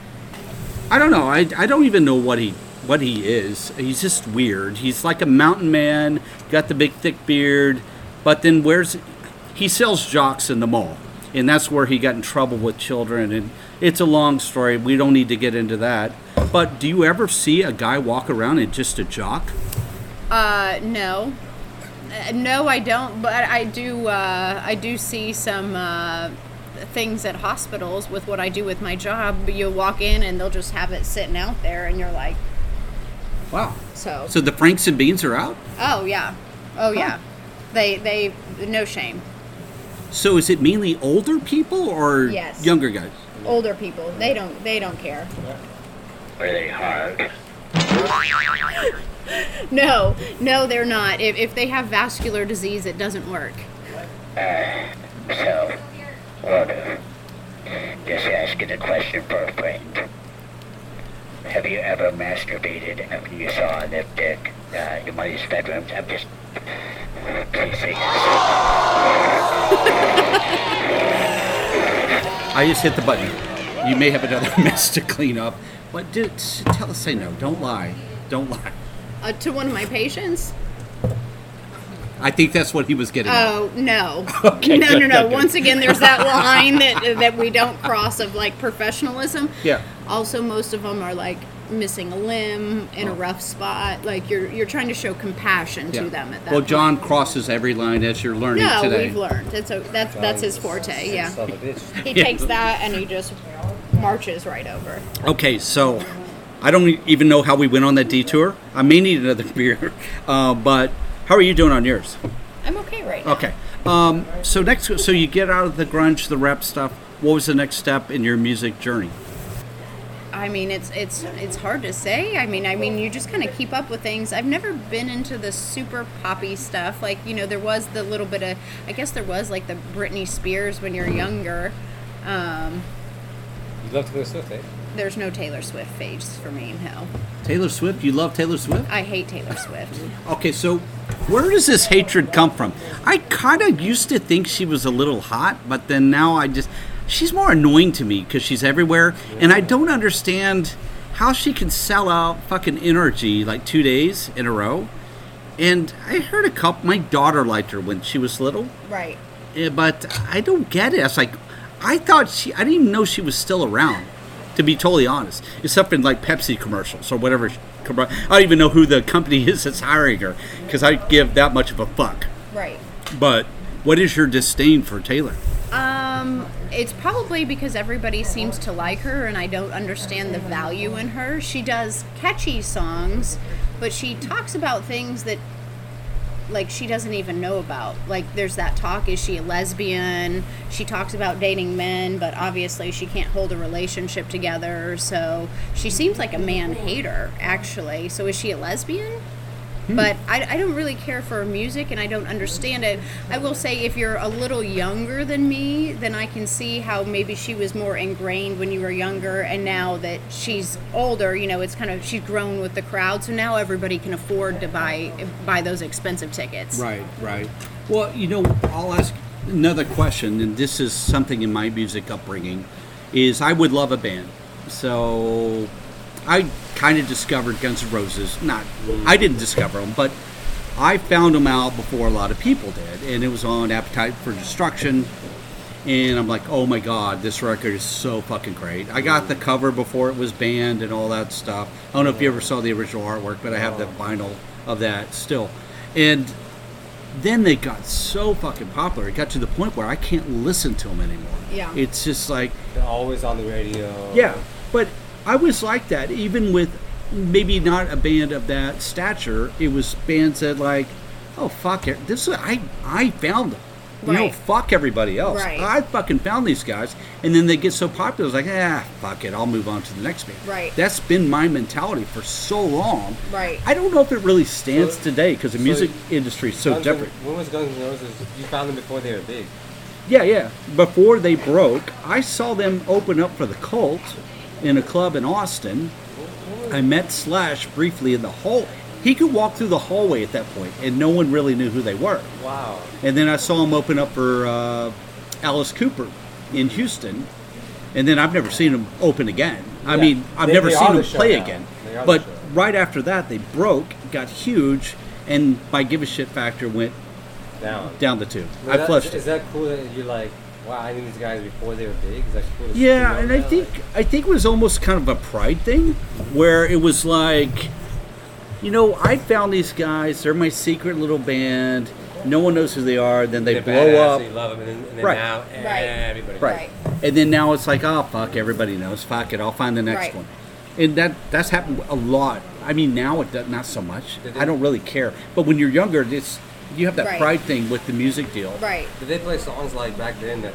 I don't know. I, I don't even know what he what he is. He's just weird. He's like a mountain man, got the big thick beard, but then where's he sells jocks in the mall, and that's where he got in trouble with children. And it's a long story. We don't need to get into that. But do you ever see a guy walk around in just a jock? Uh, no. Uh, no, I don't. But I do. Uh, I do see some uh, things at hospitals with what I do with my job. You'll walk in and they'll just have it sitting out there, and you're like, Wow. so. So the Franks and Beans are out. Oh yeah. Oh yeah. They they no shame. So is it mainly older people or Yes. younger guys? Older people. They don't. They don't care. They hard? No, no, they're not. If, if they have vascular disease, it doesn't work. So, Walter, just asking a question for a friend. Have you ever masturbated after you saw a lip dick uh, in one of these bedrooms? I'm just. Please say yes. I just hit the button. You may have another mess to clean up. But dude, tell us say no. Don't lie. Don't lie. Uh, to one of my patients. I think that's what he was getting. at. Oh no, Okay, no, good, no, no. good, good. Once again, there's that line that that we don't cross of like professionalism. Yeah. Also, most of them are like missing a limb in a rough spot. Like you're you're trying to show compassion Yeah. to them at that. well, point. John crosses every line as you're learning No, today. we've learned. It's a, that's that's his forte. Yeah. Son of a bitch. He Yeah. takes that and he just marches right over. Okay, so I don't even know how we went on that detour. I may need another beer, uh, but how are you doing on yours? I'm okay right now. Okay. Um, so next, so you get out of the grunge, the rap stuff. What was the next step in your music journey? I mean, it's it's it's hard to say. I mean, I mean, you just kind of keep up with things. I've never been into the super poppy stuff. Like, you know, there was the little bit of, I guess there was like the Britney Spears when you're younger. Um, You love Taylor Swift, eh? there's no Taylor Swift phase for me. No, Taylor Swift. You love Taylor Swift? I hate Taylor Swift. Okay, so where does this hatred come from? I kind of used to think she was a little hot, but then now I just she's more annoying to me because she's everywhere, and I don't understand how she can sell out fucking NRG like two days in a row. And I heard a couple. My daughter liked her when she was little, Right. but I don't get it. It's like I thought she. I didn't even know she was still around. To be totally honest, except in like Pepsi commercials or whatever. I don't even know who the company is that's hiring her because I give that much of a fuck. Right. But what is your disdain for Taylor? Um, it's probably because everybody seems to like her, and I don't understand the value in her. She does catchy songs, but she talks about things that, like, she doesn't even know about. Like, there's that talk: is she a lesbian? She talks about dating men, but obviously she can't hold a relationship together. So she seems like a man hater, actually. So is she a lesbian? Hmm. but I, I don't really care for music and I don't understand it. I will say, if you're a little younger than me, then I can see how maybe she was more ingrained when you were younger, and now that she's older, you know, it's kind of she's grown with the crowd, so now everybody can afford to buy buy those expensive tickets. Right, right. Well, you know, I'll ask another question, and this is something in my music upbringing, is I would love a band. So I kind of discovered Guns N' Roses. Not, I didn't discover them, but I found them out before a lot of people did, and it was on Appetite for Destruction. And I'm like, oh my god, this record is so fucking great. I got the cover before it was banned and all that stuff. I don't know if you ever saw the original artwork, but I have the vinyl of that still. And then they got so fucking popular. It got to the point where I can't listen to them anymore. Yeah. It's just like, They're always on the radio. yeah, but I was like that even with maybe not a band of that stature. It was bands that like, oh fuck it, this is, I I found them. You know, fuck everybody else. Right. I fucking found these guys, and then they get so popular. It's like, ah, fuck it, I'll move on to the next band. Right. That's been my mentality for so long. Right. I don't know if it really stands So- today because the so music industry is so Guns N- different. when was Guns N' Roses? You found them before they were big. Yeah, yeah. Before they broke, I saw them open up for the Cult in a club in Austin. I met Slash briefly in the hall. He could walk through the hallway at that point, and no one really knew who they were. Wow. And then I saw him open up for uh, Alice Cooper in Houston, and then I've never seen him open again. I mean, I've They- never they seen him play now. again. They are the But right after that, they broke, got huge, and my give a shit factor went Down. down the tube. Well, I that- flushed it. Is that cool that you're like, wow, I knew these guys before they were big? Is that cool? Yeah, and I that? think I think it was almost kind of a pride thing, where it was like, you know, I found these guys. They're my secret little band. No one knows who they are. Then they They're blow badass, up, so you love them, and then, and then Right. now Right. everybody. right. Right. And then now it's like, oh fuck, everybody knows. Fuck it, I'll find the next Right. one. And that that's happened a lot. I mean, now it does, not so much. I don't really care. But when you're younger, it's you have that Right. pride thing with the music deal. Right. Did they play songs like back then that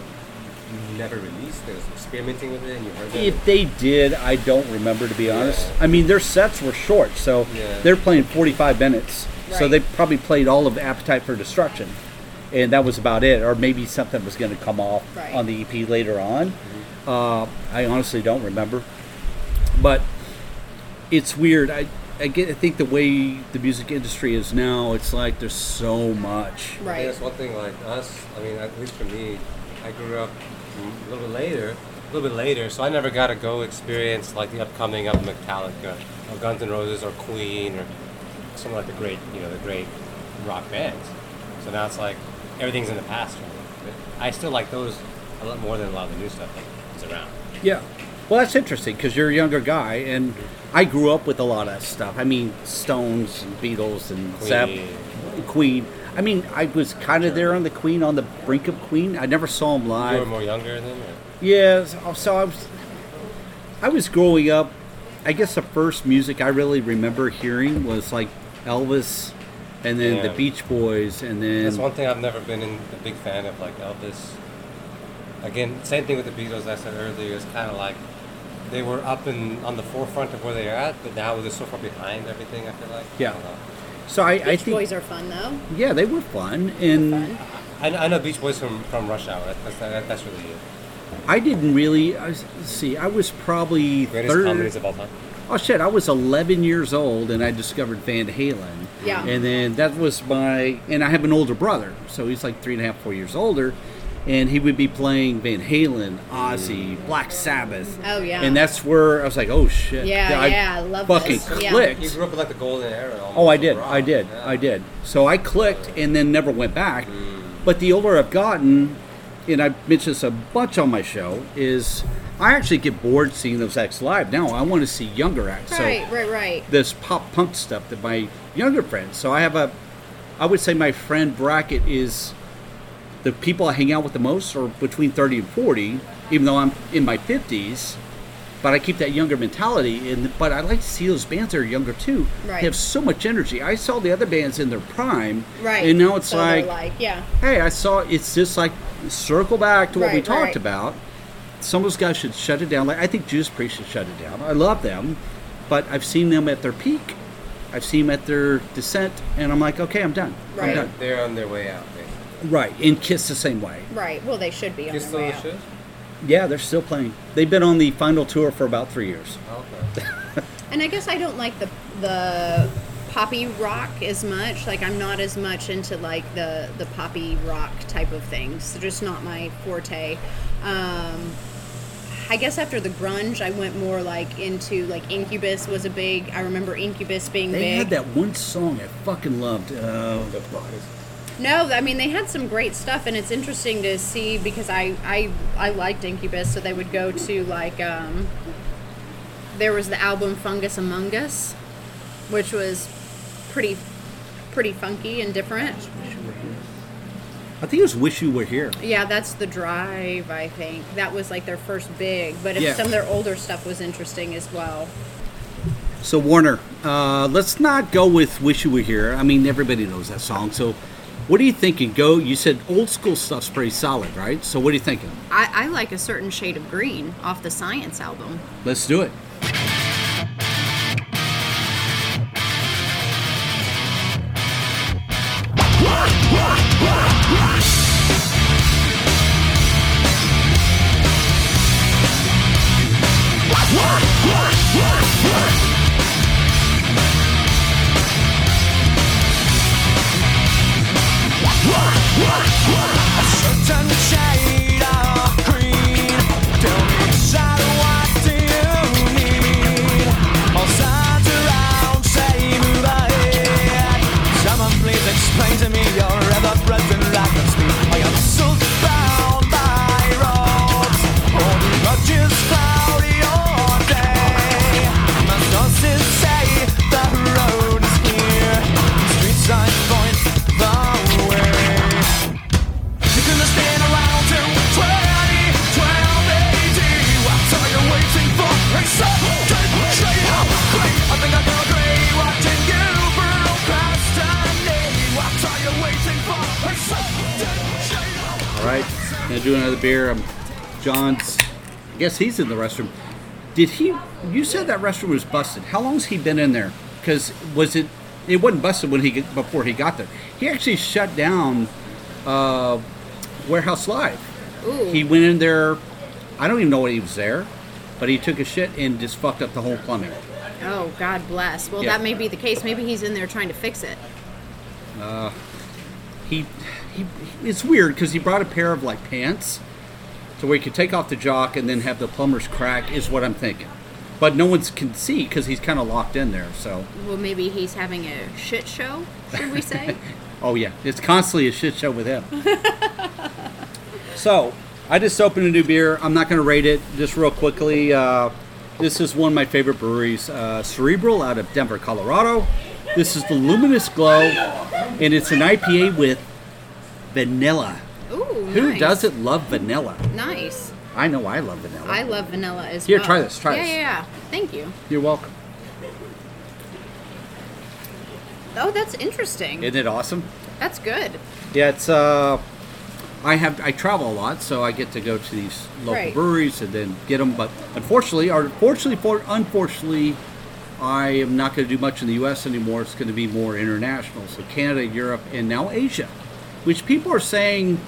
you never released? They was experimenting with it, and you heard them. If they did, I don't remember to be honest. I mean, their sets were short, so Yeah. they're playing 45 minutes. So they probably played all of Appetite for Destruction, and that was about it. Or maybe something was going to come off Right. on the EP later on. Uh, I honestly don't remember, but it's weird. I I, get, I think the way the music industry is now, it's like there's so much. I think Right. that's one thing. Like us, I mean, at least for me, I grew up a little bit later, a little bit later, so I never got to go experience like the upcoming of Metallica, or Guns N' Roses, or Queen, or some like the great, you know, the great rock bands. So now it's like everything's in the past for me. But I still like those a lot more than a lot of the new stuff that's around. Yeah. Well, that's interesting because you're a younger guy, and I grew up with a lot of stuff. I mean, Stones and Beatles and Queen. Queen. I mean, I was kind of there on the Queen, on the brink of Queen. I never saw them live. You were more younger than. Or? Yeah, oh, so, so I was, I was growing up. I guess the first music I really remember hearing was like Elvis, and then the Beach Boys, and then That's one thing I've never been in, a big fan of, like Elvis. Again, same thing with the Beatles. I said earlier, it's kind of like they were up and on the forefront of where they're at, but now they're so far behind everything. I feel like. Yeah. I don't know. so I, I Beach think Boys are fun though. yeah, they were fun, and Fun. I, I know Beach Boys from, from Rush Hour. That's that, that's really it. I didn't really. I was, see, I was probably Greatest third. comedies of all time. Oh shit! I was 11 years old and I discovered Van Halen. Yeah. And then that was my and I have an older brother, so he's like three and a half, four years older, and he would be playing Van Halen, Ozzy, Black Sabbath. Oh, yeah. And that's where I was like, oh shit. Yeah, yeah, I love fucking this. Yeah. clicked. You grew up with like the golden era. Almost, Oh, I did. rock. I did. Yeah. I did. So I clicked and then never went back. Mm. But the older I've gotten, and I've mentioned this a bunch on my show, is I actually get bored seeing those acts live. Now I want to see younger acts. So Right, right, right. this pop punk stuff that my younger friends. So I have a, I would say my friend bracket is the people I hang out with the most are between 30 and 40, even though I'm in my 50s. But I keep that younger mentality, and but I like to see those bands that are younger too. Right. They have so much energy. I saw the other bands in their prime, Right. And now it's So they're like, yeah. hey, I saw. It's just like circle back to what we talked right. about. Some of those guys should shut it down. Like I think Judas Priest should shut it down. I love them, but I've seen them at their peak. I've seen them at their descent, and I'm like, okay, I'm done. I'm Right. done. They're on their way out. Basically. Right, and Kiss the same way. Right. Well, they should be on You their still way out. shoes? Yeah, they're still playing. They've been on the final tour for about three years. Okay. And I guess I don't like the the poppy rock as much. Like I'm not as much into like the the poppy rock type of things. They're just not my forte. Um, I guess after the grunge, I went more like into like Incubus was a big. I remember Incubus being They big. had that one song I fucking loved. Uh, No, I mean they had some great stuff, and it's interesting to see because I I I liked Incubus, so they would go to like um, there was the album Fungus Amongus, which was pretty pretty funky and different. I think it was "Wish You Were Here." Yeah, that's the drive. I think that was like their first big, but Yeah. some of their older stuff was interesting as well. So Warner, uh, let's not go with "Wish You Were Here." I mean, everybody knows that song. So, what are you thinking? Go. You said old school stuff's pretty solid, right? So, what are you thinking? I, I like a certain shade of green off the Science album. Let's do it. Beer. Um, John's. I guess he's in the restroom. Did he? You said that restroom was busted. How long's he been in there? Because was it? It wasn't busted when he before he got there. He actually shut down uh, Warehouse Live. Ooh. He went in there. I don't even know what he was there, but he took a shit and just fucked up the whole plumbing. Oh, God bless. Well, Yeah. that may be the case. Maybe he's in there trying to fix it. he, he it's weird because he brought a pair of like pants to where he could take off the jock and then have the plumber's crack is what i'm thinking. But no one can see because he's kind of locked in there so. Well, maybe he's having a shit show, should we say? oh yeah. It's constantly a shit show with him. So i just opened a new beer. I'm not going to rate it. Just real quickly uh, this is one of my favorite breweries uh, cerebral out of denver colorado. This is the luminous glow and it's an ipa with vanilla Ooh, Who nice. doesn't love vanilla? Nice. I know I love vanilla. I love vanilla as Here, well. Here, try this, try yeah, this. Yeah, yeah. Thank you. You're welcome. Oh, that's interesting. Isn't it awesome? that's good. Yeah, it's uh I have I travel a lot, so I get to go to these local Right. breweries and then get them. But unfortunately, or fortunately for unfortunately, I am not going to do much in the U.S. anymore. It's going to be more international, so Canada, Europe, and now Asia, which people are saying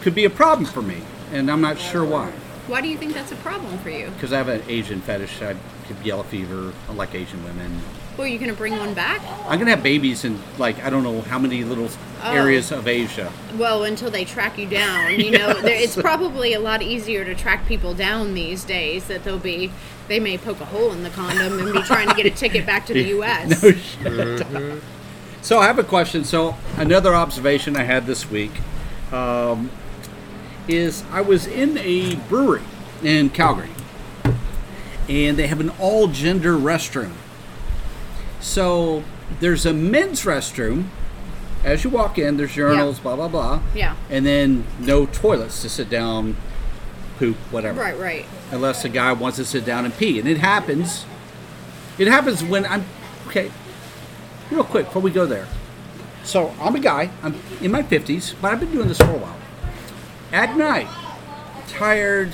could be a problem for me, and I'm not sure why. Why do you think that's a problem for you? Because I have an Asian fetish. I get yellow fever. I like Asian women. Well, you gonna bring one back? I'm gonna have babies in like I don't know how many little Oh. areas of Asia. Well, until they track you down, you know, there, it's probably a lot easier to track people down these days. That they'll be, they may poke a hole in the condom and be trying to get a ticket back to the U.S. No shit. So I have a question. So another observation I had this week um, is I was in a brewery in Calgary, and they have an all-gender restroom. So there's a men's restroom. As you walk in, there's urinals, blah blah blah. Yeah. And then no toilets to sit down, poop, whatever Right, right. unless a guy wants to sit down and pee. And it happens. It happens when I'm okay. Real quick before we go there. So I'm a guy. I'm in my 50s, but I've been doing this for a while. At night, tired.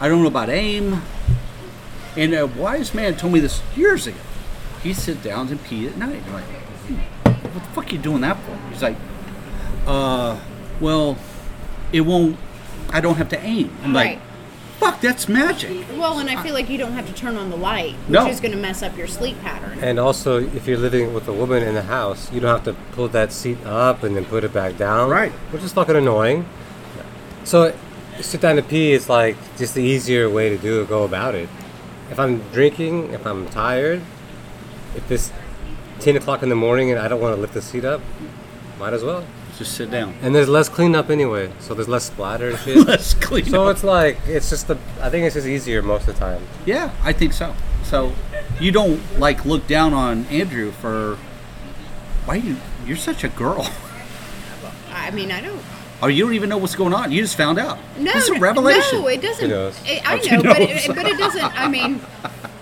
I don't know about aim. And a wise man told me this years ago. He sit down and pee at night. I'm like, "Hmm, what the fuck are you doing that for? He's like, uh, well, it won't. I don't have to aim. I'm Right. like, fuck, that's magic. Well, and I feel like you don't have to turn on the light, which No. is going to mess up your sleep pattern. And also, if you're living with a woman in the house, you don't have to pull that seat up and then put it back down. Right. Which is fucking annoying. So, sit down to pee is like just the easier way to do go about it. If I'm drinking, if I'm tired, if it's ten o'clock in the morning and I don't want to lift the seat up, might as well. Just sit down. And there's less cleanup anyway, so there's less splatter and shit. Let's clean so it's like it's just the. I think it's just easier most of the time. Yeah, I think so. So you don't like look down on Andrew for why you you're such a girl. I mean, I don't. Or you don't even know what's going on. You just found out. No, This is a n- revelation. No, it doesn't. It, I know, but it, but it doesn't. I mean,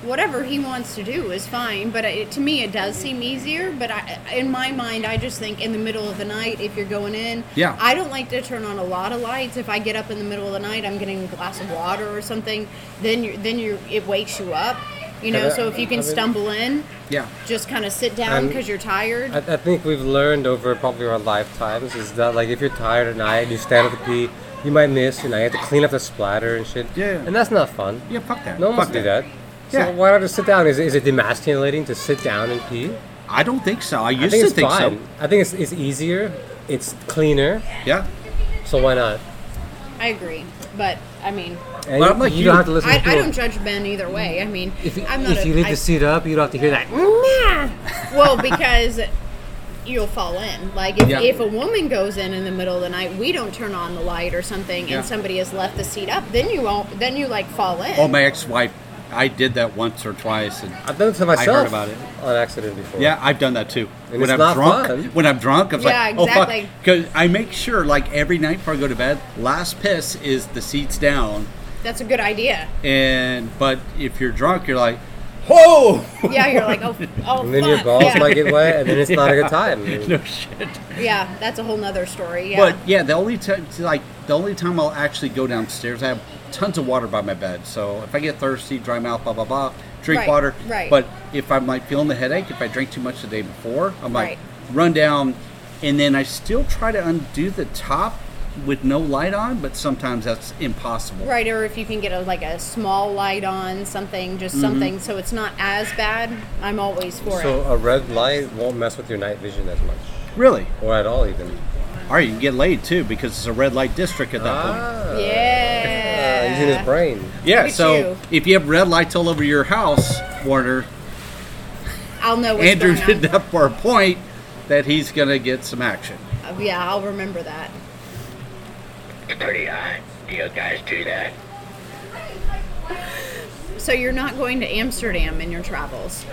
whatever he wants to do is fine. But it, to me, it does seem easier. But I, in my mind, I just think in the middle of the night, if you're going in, Yeah. I don't like to turn on a lot of lights. If I get up in the middle of the night, I'm getting a glass of water or something. Then you then you it wakes you up. You know, Yeah, so if you I can mean- stumble in, yeah. just kind of sit down because you're tired. I, I think we've learned over probably our lifetimes is that like if you're tired at night and you stand up to pee, you might miss. You know, you have to clean up the splatter and shit. Yeah. And that's not fun. Yeah, fuck that. No one fuck wants to do that. So why not just sit down? Is it, is it demasculating to sit down and pee? I don't think so. I I used think to it's think fine. I think it's, it's easier. It's cleaner. Yeah. So why not? I agree, but I mean, And Well, I'm like you, you. don't have to listen I, to people. I don't judge Ben either way. I mean, if you, I'm not if a- you leave I- the seat up, you don't have to hear that. Well, because you'll fall in. Like if, Yeah. if a woman goes in in the middle of the night, we don't turn on the light or something, Yeah. and somebody has left the seat up, then you won't. Then you like fall in. Oh, my ex-wife. I did that once or twice, and I've done it to myself. I heard about it. on accident before. Yeah, I've done that too. And when it's I'm not drunk, fun. when I'm drunk, I'm Yeah, like, oh exactly. fuck, because I make sure like every night before I go to bed, last piss is the seats down, That's a good idea. and but if you're drunk, you're like, whoa, Yeah, you're like, oh, oh, And then your fuck. balls yeah. might get wet, and then it's not a good time. no shit. Yeah, that's a whole nother story. Yeah. But yeah, the only time, like the only time I'll actually go downstairs, I have tons of water by my bed. So if I get thirsty, dry mouth, blah blah blah, drink Right, water. right. But if I'm like feeling the headache, if I drink too much the day before, I'm like Right. run down, and then I still try to undo the top with no light on, but sometimes that's impossible. Right, or if you can get a like a small light on something, just Mm-hmm. something, so it's not as bad. I'm always for So it. So a red light won't mess with your night vision as much, Really? or at all even. Or you can get laid too because it's a red light district at that point. Ah, Yeah. uh, using his brain. Yeah, Look so you. if you have red lights all over your house, Warner, I'll know what's Andrew going did that for a point that he's gonna get some action. Uh, Yeah, I'll remember that. It's pretty hot. You guys do that. So you're not going to Amsterdam in your travels?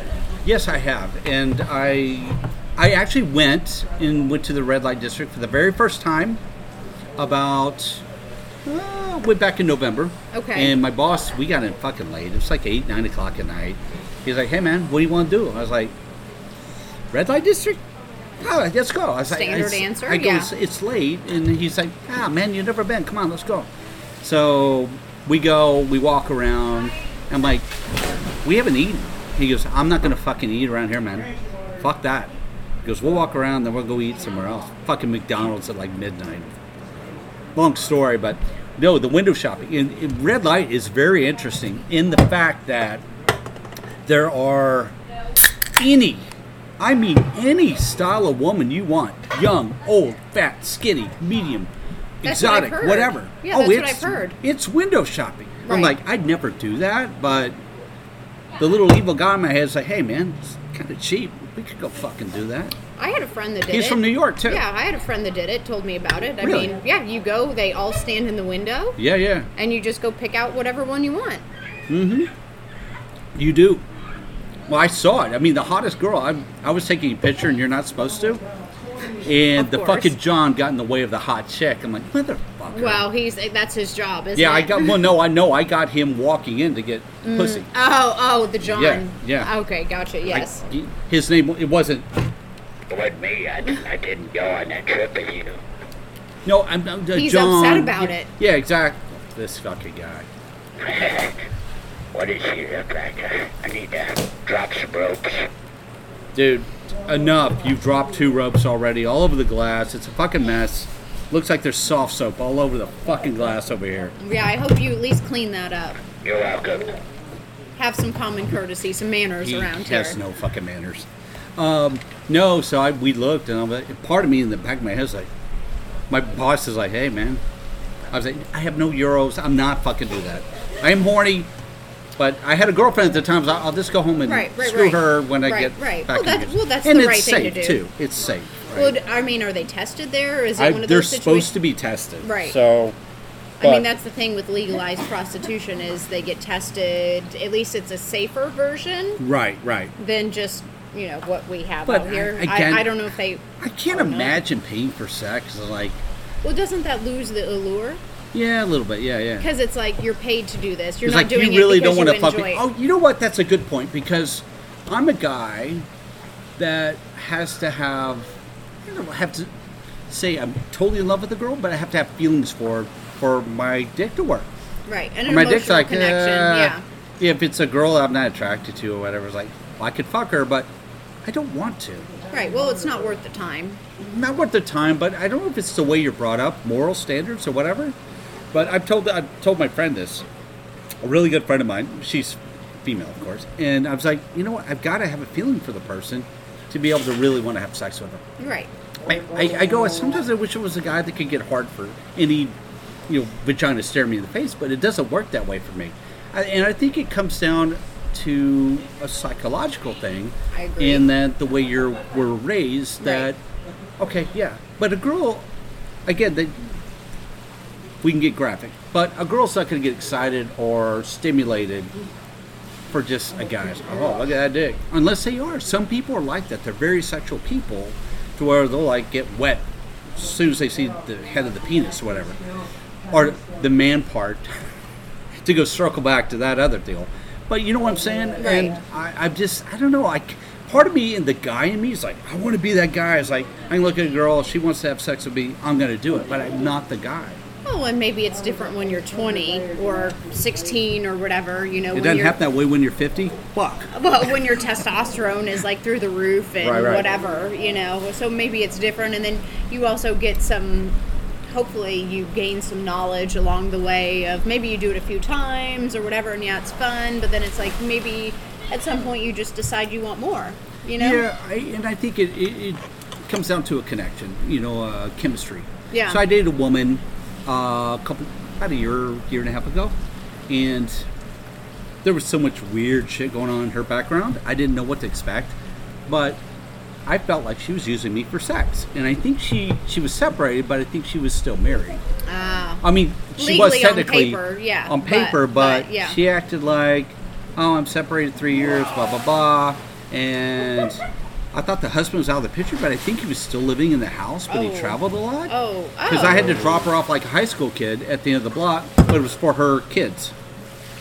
Yes, I have, and I I actually went and went to the red light district for the very first time about uh, went back in November. Okay. And my boss, we got in fucking late. It was like eight, nine o'clock at night. He's like, "Hey man, what do you want to do?" I was like, "Red light district." Oh, let's go. I was like, Standard answer, I go, yeah. it's, it's late, and he's like, "Ah, man, you've never been. Come on, let's go." So we go, we walk around. I'm like, "We haven't eaten." He goes, "I'm not gonna fucking eat around here, man. Fuck that." He goes, "We'll walk around, then we'll go eat somewhere else. Fucking McDonald's at like midnight." Long story, but no, the window shopping in, in red light is very interesting in the fact that there are any, I mean any style of woman you want, young, old, fat, skinny, medium, That's what exotic, heard. whatever. Yeah, that's what it's, I've heard. It's window shopping. I'm like, I'd never do that, but the little evil guy in my head is like, hey man, it's kind of cheap. We could go fucking do that. I had a friend that did it. He's it. from New York too. Yeah, I had a friend that did it. Told me about it. I Really? mean, yeah, you go. They all stand in the window, Yeah, yeah. and you just go pick out whatever one you want. Mm hmm. You do. Well, I saw it. I mean, the hottest girl. I, I was taking a picture, and you're not supposed to. And Of the course. fucking John got in the way of the hot chick. I'm like, motherfucker. Well, he's that's his job, isn't yeah, I got. Well, no, I know. I got him walking in to get pussy. Oh, oh, the John. Yeah, yeah. Okay, gotcha. I- Yes. he- his name. It wasn't. It wasn't me. I, I didn't go on that trip with you. No, I'm. I'm uh, He's John. upset about it. Yeah, exactly. This fucking guy. what does she look like? I, I need to drop some ropes. Dude, enough. You've dropped two ropes already all over the glass. It's a fucking mess. Looks like there's soft soap all over the fucking glass over here. Yeah, I hope you at least clean that up. You're welcome. Have some common courtesy, some manners he around here. has no fucking manners. Um, no, so I we looked, and I'm like, part of me in the back of my head is like, my boss is like, hey man, I was like, I have no euros. I'm not fucking do that. I am horny, but I had a girlfriend at the time. So I'll just go home and Right, right, screw right. her when I Right, get right. back Well, in that- the well, that's and the it's right thing to safe, do. too. It's safe. Well, Right? d- I mean, are they tested there, or is it I- one of they're those supposed situations? to be tested. Right. So, I mean, that's the thing with legalized prostitution is they get tested. At least it's a safer version right, right. than just you know what we have But out here. I- again- I, I don't know if they. I can't imagine paying for sex. Like, Well, doesn't that lose the allure? Yeah, a little bit. Yeah, yeah. Because it's like you're paid to do this. You're It's not like doing you really it because don't want to fuck me. Oh, you know what? That's a good point because I'm a guy that has to have, I don't know, have to say I'm totally in love with the girl, but I have to have feelings for for my dick to work. Right, and an my dick's like, connection. uh, yeah, If it's a girl I'm not attracted to or whatever, it's like, well, I could fuck her, but I don't want to. right. Well, it's not worth the time. Not worth the time, but I don't know if it's the way you're brought up, moral standards or whatever. But I've told I've told my friend this, a really good friend of mine. She's female, of course, and I was like, you know what? I've got to have a feeling for the person to be able to really want to have sex with them. Right. I, I, I go. Sometimes I wish it was a guy that could get hard for any, you know, vagina stare me in the face, but it doesn't work that way for me. I, and I think it comes down to a psychological thing, I agree. in that the way you're were raised. Right. That okay, yeah, but a girl, again, they, we can get graphic, but a girl's not going to get excited or stimulated for just a guy's. Oh, look at that dick. Unless they are. Some people are like that. They're very sexual people, to where they'll like get wet as soon as they see the head of the penis, or whatever, or the man part. to go circle back to that other deal, but you know what I'm saying. And I, I'm just, I don't know. I part of me and the guy in me is like, I want to be that guy. It's like I can look at a girl, she wants to have sex with me, I'm going to do it, but I'm not the guy. Oh, and maybe it's different when you're 20 or 16 or whatever. You know, It doesn't happen that way when you're 50. Fuck. Well, when your testosterone is like through the roof and Right, right. whatever, you know, so maybe it's different. And then you also get some, hopefully, you gain some knowledge along the way of maybe you do it a few times or whatever, and yeah, it's fun, but then it's like maybe at some point you just decide you want more, you know? Yeah, I, and I think it, it, it comes down to a connection, you know, uh, chemistry. Yeah. So I dated a woman uh, a couple, about a year, year and a half ago, and there was so much weird shit going on in her background. I didn't know what to expect, but I felt like she was using me for sex, and I think she she was separated, but I think she was still married. Ah. I mean, she was on technically paper, yeah, on but- paper, but, but, yeah. she acted like, "Oh, I'm separated three years, blah blah blah," and I thought the husband was out of the picture, but I think he was still living in the house, but Oh. he traveled a lot. Oh, Because I had to oh. drop her off like a high school kid at the end of the block, but it was for her kids.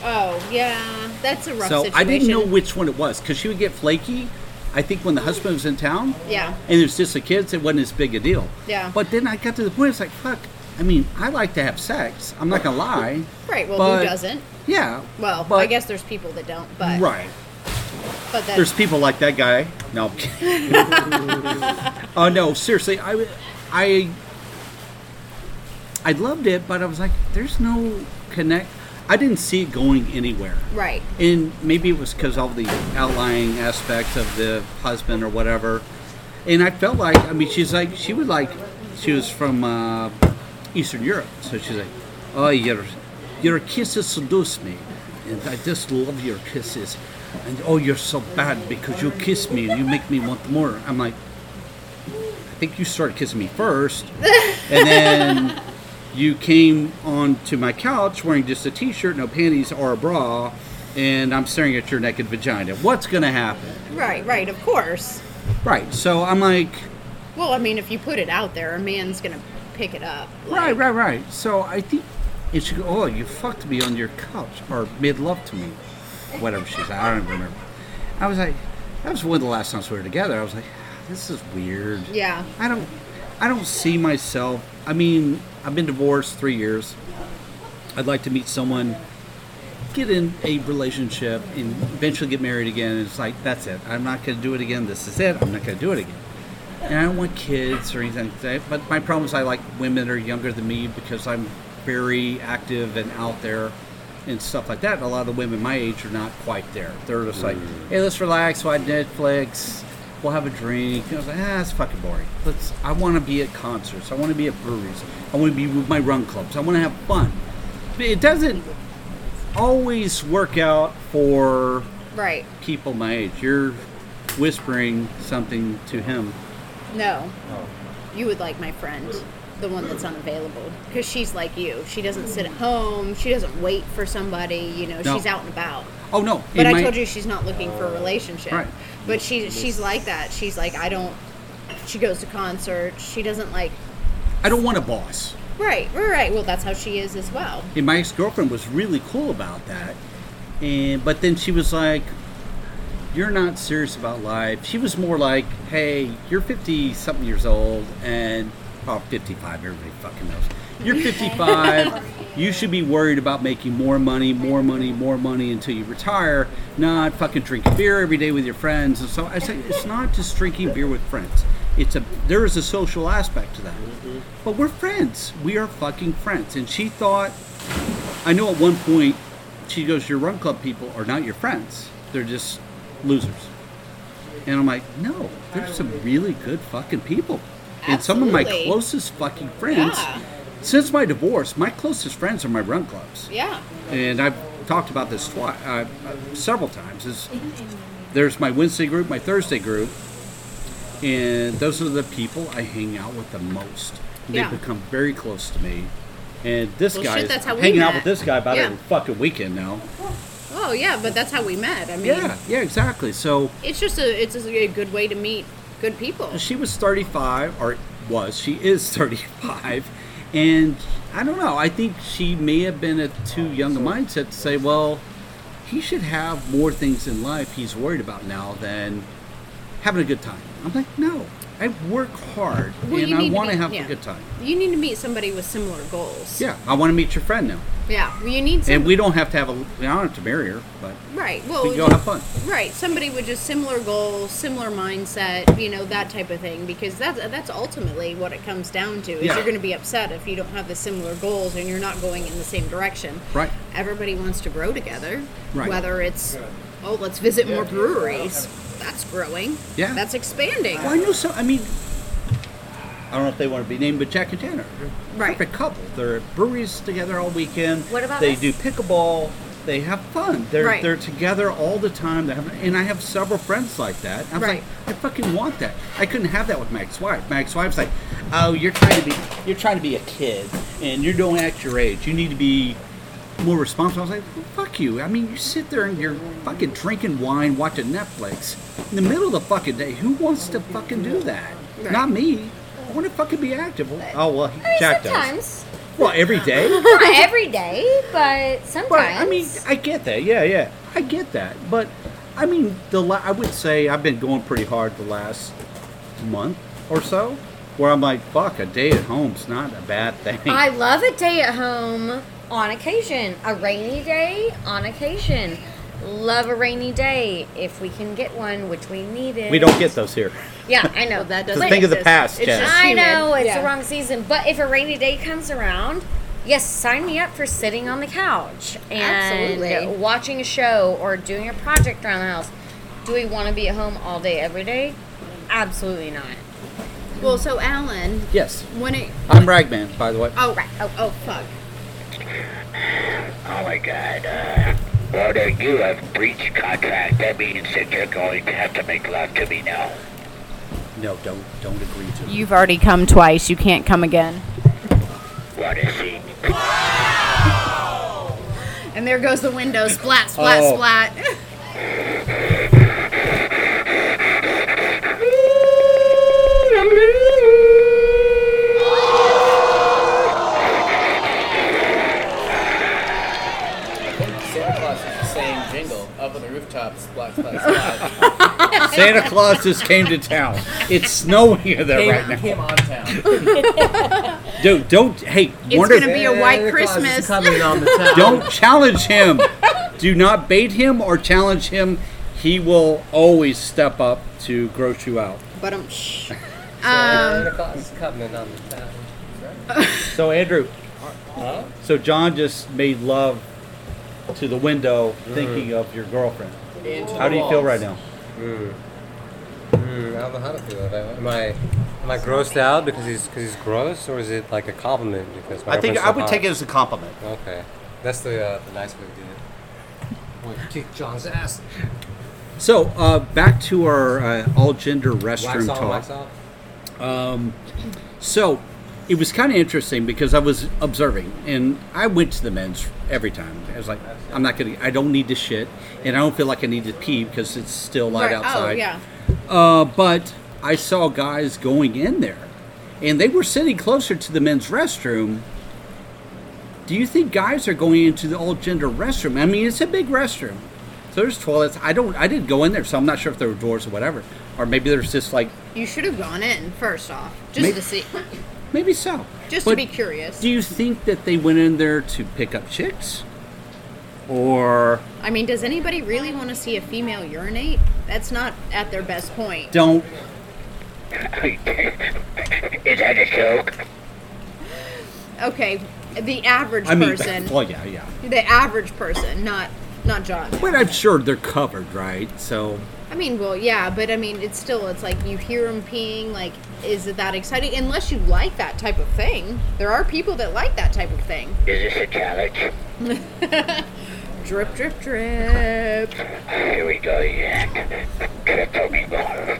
Oh, yeah, that's a rough so situation. I didn't know which one it was because she would get flaky. I think when the mm. husband was in town, Yeah. and it was just the kids, it wasn't as big a deal. Yeah. But then I got to the point, it's like, fuck. I mean, I like to have sex. I'm not gonna lie. Right, well, but- who doesn't? Yeah. Well, but, I guess there's people that don't, but Right. That, There's people like that guy. No. Oh no, seriously, I, I, I loved it, but I was like, there's no connect. I didn't see it going anywhere. right. And maybe it was because of the outlying aspects of the husband or whatever. And I felt like, I mean, she's like, she would like, she was from uh, Eastern Europe, so she's like, oh, your, your kisses seduce me, and I just love your kisses. And oh, you're so bad because you kiss me and you make me want more. I'm like, I think you started kissing me first, and then you came onto my couch wearing just a t-shirt, no panties or a bra, and I'm staring at your naked vagina. What's gonna happen? Right, right, of course. Right. So I'm like, Well, I mean, if you put it out there, a man's gonna pick it up. right, right, right. So I think it should go. Oh, you fucked me on your couch or made love to me, whatever she said. I don't even remember. I was like, that was one of the last times we were together. I was like, this is weird. Yeah. I don't I don't see myself I mean, I've been divorced three years. I'd like to meet someone, get in a relationship and eventually get married again. And It's like that's it. I'm not gonna do it again. This is it. I'm not gonna do it again. And I don't want kids or anything like that. But my problem is I like women that are younger than me because I'm very active and out there and stuff like that. And a lot of the women my age are not quite there. They're just like, hey, let's relax, watch Netflix, we'll have a drink. And I was like, ah, it's fucking boring. Let's. I want to be at concerts. I want to be at breweries. I want to be with my run clubs. I want to have fun. But it doesn't always work out for Right. people my age. You're whispering something to him. No. You would like my friend, the one that's unavailable, because she's like you. She doesn't sit at home. She doesn't wait for somebody. You know, No. she's out and about. Oh no! But in I my- told you she's not looking for a relationship. Right. But she she's like that. She's like I don't. She goes to concerts. She doesn't like. I don't want a boss. Right. Right. Right. Well, that's how she is as well. And my ex girlfriend was really cool about that. And but then she was like, "You're not serious about life." She was more like, "Hey, you're 50 something years old, and oh, 55. Everybody fucking knows. You're 55. you should be worried about making more money, more money, more money until you retire, not fucking drinking beer every day with your friends." And so I said, "It's not just drinking beer with friends. It's a there is a social aspect to that. But we're friends. We are fucking friends." And she thought. I know at one point she goes, Your run club people are not your friends. They're just losers. And I'm like, No, there's some really good fucking people. And some of my closest fucking friends, Yeah. since my divorce, my closest friends are my run clubs. Yeah. And I've talked about this twice, uh, several times. Is there's my Wednesday group, my Thursday group, and those are the people I hang out with the most. They've Yeah. become very close to me. And this Well, guy shit, is that's how we hanging out with this guy about Yeah. every fucking weekend now. Oh yeah, but that's how we met. I mean, Yeah, yeah, exactly. So it's just a it's just a good way to meet good people. she was 35, or was, she is 35. And I don't know, I think she may have been a too young a mindset to say, well, he should have more things in life he's worried about now than having a good time. I'm like, no, I work hard Well, and I want to have yeah. a good time. You need to meet somebody with similar goals. Yeah, I want to meet your friend now. Yeah. Well, you need some. And we don't have to have a, I don't have to marry her, but right. Well, we go have fun. Right, somebody with just similar goals, similar mindset, you know, that type of thing. Because that's that's ultimately what it comes down to. Is Yeah. you're going to be upset if you don't have the similar goals and you're not going in the same direction. Right. Everybody wants to grow together. Right. Whether it's oh, let's visit more breweries. That's growing. Yeah. That's expanding. Well, I know so. I mean, I don't know if they want to be named, but Jack and Tanner, they're a Right. perfect couple. They're at breweries together all weekend. What about they us? do pickleball? They have fun. They're Right. they're together all the time. They have, and I have several friends like that. I was Right. like, I fucking want that. I couldn't have that with my ex-wife. My ex-wife's like, oh, you're trying to be you're trying to be a kid, and you don't act your age. You need to be more responsible. I was like, well, fuck you. I mean, you sit there and you're fucking drinking wine, watching Netflix in the middle of the fucking day. Who wants to fucking do that? Right. Not me. I want to fucking be active. Well, Oh well, I mean, Jack does. sometimes. Well, every day. Not every day, but sometimes. I mean, I get that. Yeah, yeah, I get that. But I mean, the la- I would say I've been going pretty hard the last month or so, where I'm like, fuck, a day at home's not a bad thing. I love a day at home on occasion. A rainy day on occasion. Love a rainy day if we can get one, which we needed. we don't get those here. Yeah, I know. that Just doesn't think of the exist. past, It's Jen. just I know it's Yeah. the wrong season, but if a rainy day comes around, yes, sign me up for sitting on the couch and Absolutely. watching a show or doing a project around the house. Do we want to be at home all day every day? Absolutely not. Well, so Alan, Yes, when it I'm Ragman, by the way. oh right oh oh fuck Oh my god, uh, well, there you have breached contract. That means that you're going to have to make love to me now. No, don't don't agree to. it. You've already come twice. You can't come again. What a scene. And there goes the window. Splat, splat, Oh. splat. Up on the rooftop, splat, splat, splat. Santa Claus just came to town. It's snowing there came, right now. came on town. Dude, don't. Hey, It's wonder. gonna be a white Santa Claus is Christmas. coming on the town. Don't challenge him. Do not bait him or challenge him. He will always step up to gross you out. But I'm. shh. Um, Santa Claus is coming on the town. So Andrew, so John just made love to the window, thinking mm. of your girlfriend. Into How the do you feel right now? Mm, I don't know how to feel. Am I am I grossed out because he's because he's gross, or is it like a compliment because my I think girlfriend's I would hot? take it as a compliment. Okay, that's the uh, the nice way to do it. I'm kick John's ass. So uh, back to our uh, all gender restroom Wax on, talk. wax off. Um, so it was kind of interesting because I was observing, and I went to the men's every time. I was like, I'm not gonna, I don't need to shit, and I don't feel like I need to pee because it's still light Right. outside. Oh yeah. Uh, but I saw guys going in there, and they were sitting closer to the men's restroom. Do you think guys are going into the all gender restroom? I mean, it's a big restroom. So there's toilets. I don't. I didn't go in there, so I'm not sure if there were doors or whatever, or maybe there's just like You should have gone in first off, just Maybe- to see, maybe so. just But to be curious. Do you think that they went in there to pick up chicks, or I mean, does anybody really want to see a female urinate? That's not at their best point. don't? Is that a joke? Okay, the average I mean, person, well, yeah, yeah. the average person, not not John. But I'm sure they're covered, right? So I mean, well, yeah, but I mean, it's still, it's like you hear them peeing. Like, is it that exciting? Unless you like that type of thing. There are people that like that type of thing. Is this a challenge? Drip, drip, drip. Here we go, yeah. Triple me more.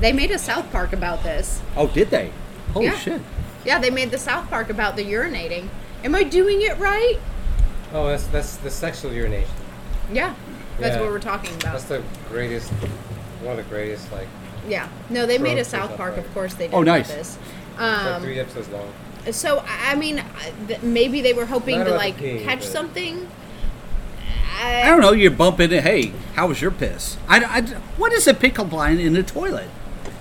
They made a South Park about this. Oh, did they? Holy Yeah. shit! Yeah, they made the South Park about the urinating. Am I doing it right? Oh, that's that's the sexual urination. Yeah, that's Yeah. what we're talking about. That's the greatest, one of the greatest. Like, Yeah. No, they made a Tropes or South something. Park, of course they did Oh, with nice. this. it's like Um, three episodes long. so I I mean, I- th- maybe they were hoping Not to about like the peeing, catch but- something. I don't know. You bump into, hey, how was your piss? I, I- what is a pickup line in the toilet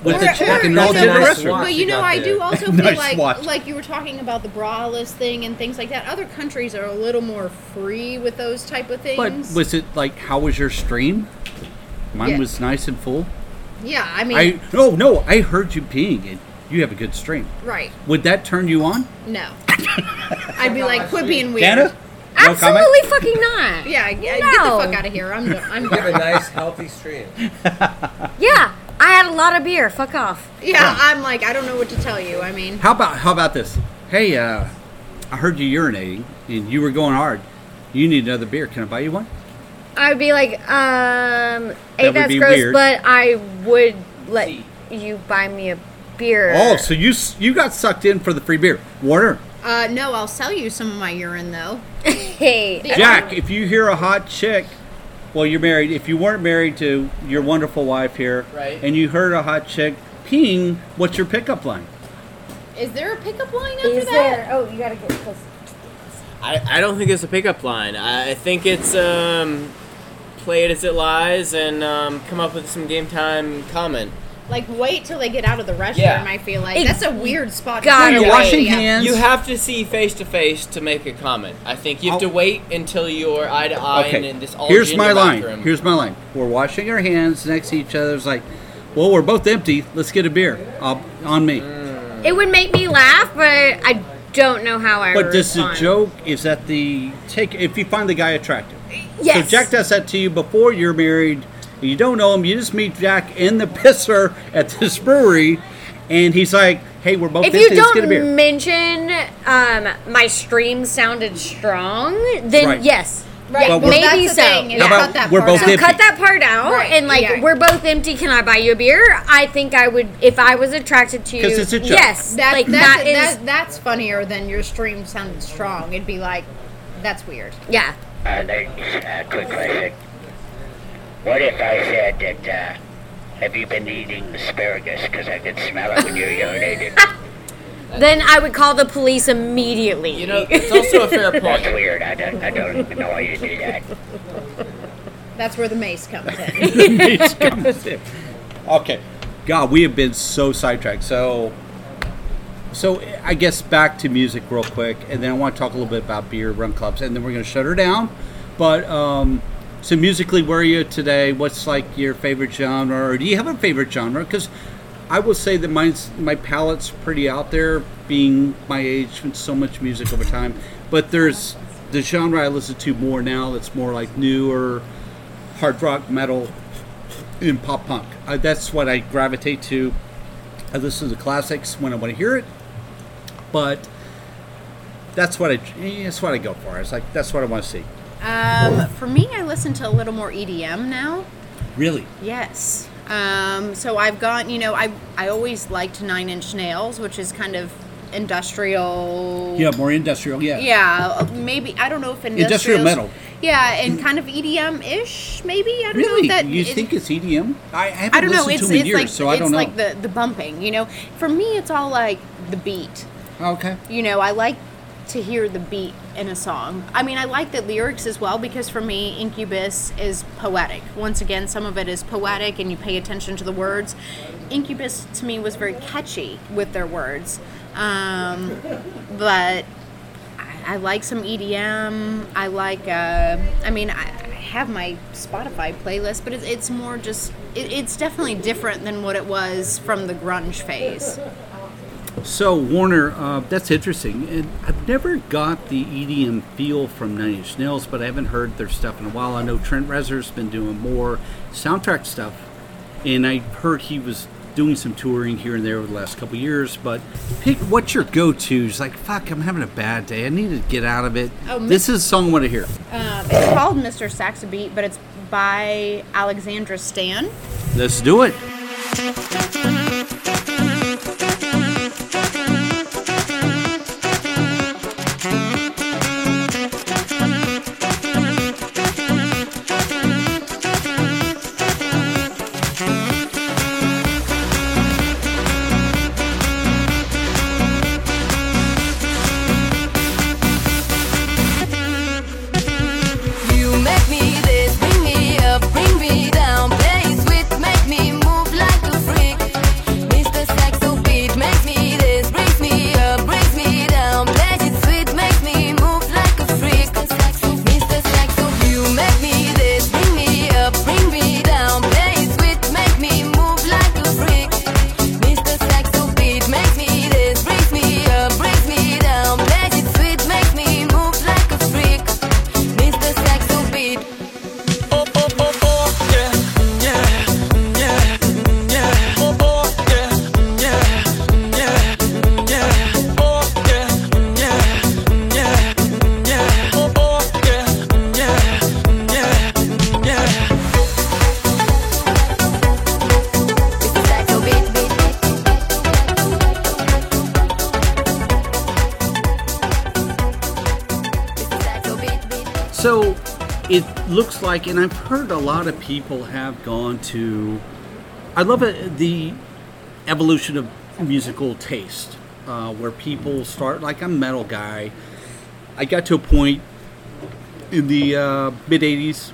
with the Or- chick or- in the all so- gender Nice restroom? But you you know, I there. do also feel Nice like watch. like you were talking about the braless thing and things like that. Other countries are a little more free with those type of things. But was it like, how was your stream? Mine Yeah. was nice and full. Yeah, I mean, I no, no. I heard you peeing, and you have a good stream. right? Would that turn you on, No, I'd be like, quit being weird. Dana? No comment? Absolutely fucking not. Yeah, yeah, No. get the fuck out of here. I'm done. I'm You have a nice, healthy stream. Yeah, I had a lot of beer. Fuck off. Yeah, I'm like, I don't know what to tell you. I mean, How about how about this? Hey, uh, I heard you urinating, and you were going hard. You need another beer. Can I buy you one? I'd be like, um, would hey, that's be gross, weird. but I would let you buy me a beer. Oh, so you s- you got sucked in for the free beer, Warner. uh, no, I'll sell you some of my urine though. hey, Jack, if you hear a hot chick, well, you're married. If you weren't married to your wonderful wife here, Right. and you heard a hot chick peeing, what's your pickup line? Is there a pickup line after is that? there? Oh, you gotta get close. I, I don't think it's a pickup line. I, I think it's um, play it as it lies and um, come up with some game time comment. Like, wait till they get out of the restroom. Yeah. I feel like It- that's a weird spot. God, to you're put washing it. hands. You have to see face to face to make a comment. I think you have to I'll- wait until you're eye to eye and Okay, in this all here's my line. bathroom. Here's my line. We're washing our hands next to each other. It's like, well, we're both empty. Let's get a beer. I'll, on me. It would make me laugh, but I don't know how I. But this is a respond. joke. Is that the take? If you find the guy attractive, Yes. So Jack does that to you before you're married. You don't know him. You just meet Jack in the pisser at this brewery, and he's like, "Hey, we're both If you Let's get a don't beer." mention um, my stream sounded strong, then Right. yes, Right. Well, well, that's maybe so. thing. is How about cut that we're part both out. So cut that part out, Right, and like yeah. we're both empty. Can I buy you a beer? I think I would if I was attracted to you. 'Cause it's a joke. Yes, That, like that's, that is that, that's funnier than your stream sounded strong. It'd be like, that's weird. yeah. Uh, ladies, uh, quick question. What if I said that, uh, have you been eating asparagus? Because I could smell it when you urinated. Then I would call the police immediately. You know, it's also a fair That's point. weird. I don't, I don't even know why you do that. That's where the mace comes in. okay, God, we have been so sidetracked. So, so I guess back to music real quick, and then I want to talk a little bit about beer run clubs, and then we're going to shut her down. But um, so musically, where are you today? What's like your favorite genre, or do you have a favorite genre? Because I will say that mine's my palate's pretty out there, being my age and so much music over time. But there's the genre I listen to more now that's more like newer hard rock metal and pop punk. Uh, that's what I gravitate to. I listen to the classics when I want to hear it, but that's what I that's what I go for. It's like that's what I want to see. Um, for me, I listen to a little more EDM now. Really, Yes. Um, so I've gone, you know, I I always liked Nine Inch Nails, which is kind of industrial. yeah, more industrial. Yeah, Yeah, maybe I don't know if industrial. Industrial metal. Yeah, and kind of EDM ish, maybe. I don't Really, know if that. you it- think it's EDM? I, I haven't I don't know. listened It's to them in it's years, like so I it's don't know. It's like the the bumping. You know, for me, it's all like the beat. Okay. You know, I like to hear the beat in a song. I mean, I like the lyrics as well because for me, Incubus is poetic. Once again, some of it is poetic and you pay attention to the words. Incubus to me was very catchy with their words. Um, but I, I like some EDM. I like, uh, I mean, I, I have my Spotify playlist, but it's, it's more just, it, it's definitely different than what it was from the grunge phase. So Warner, uh, that's interesting. And I've never got the EDM feel from Nine Inch Nails, but I haven't heard their stuff in a while. I know Trent Reznor's been doing more soundtrack stuff, and I heard he was doing some touring here and there over the last couple years. But pick what's your go-to? It's like fuck, I'm having a bad day. I need to get out of it. Oh, this is a song I want to hear. Um, it's called Mr. Saxobeat, but it's by Alexandra Stan. Let's do it. Like, and I've heard a lot of people have gone to. I love it, the evolution of musical taste, uh, where people start like I'm a metal guy. I got to a point in the uh, mid '80s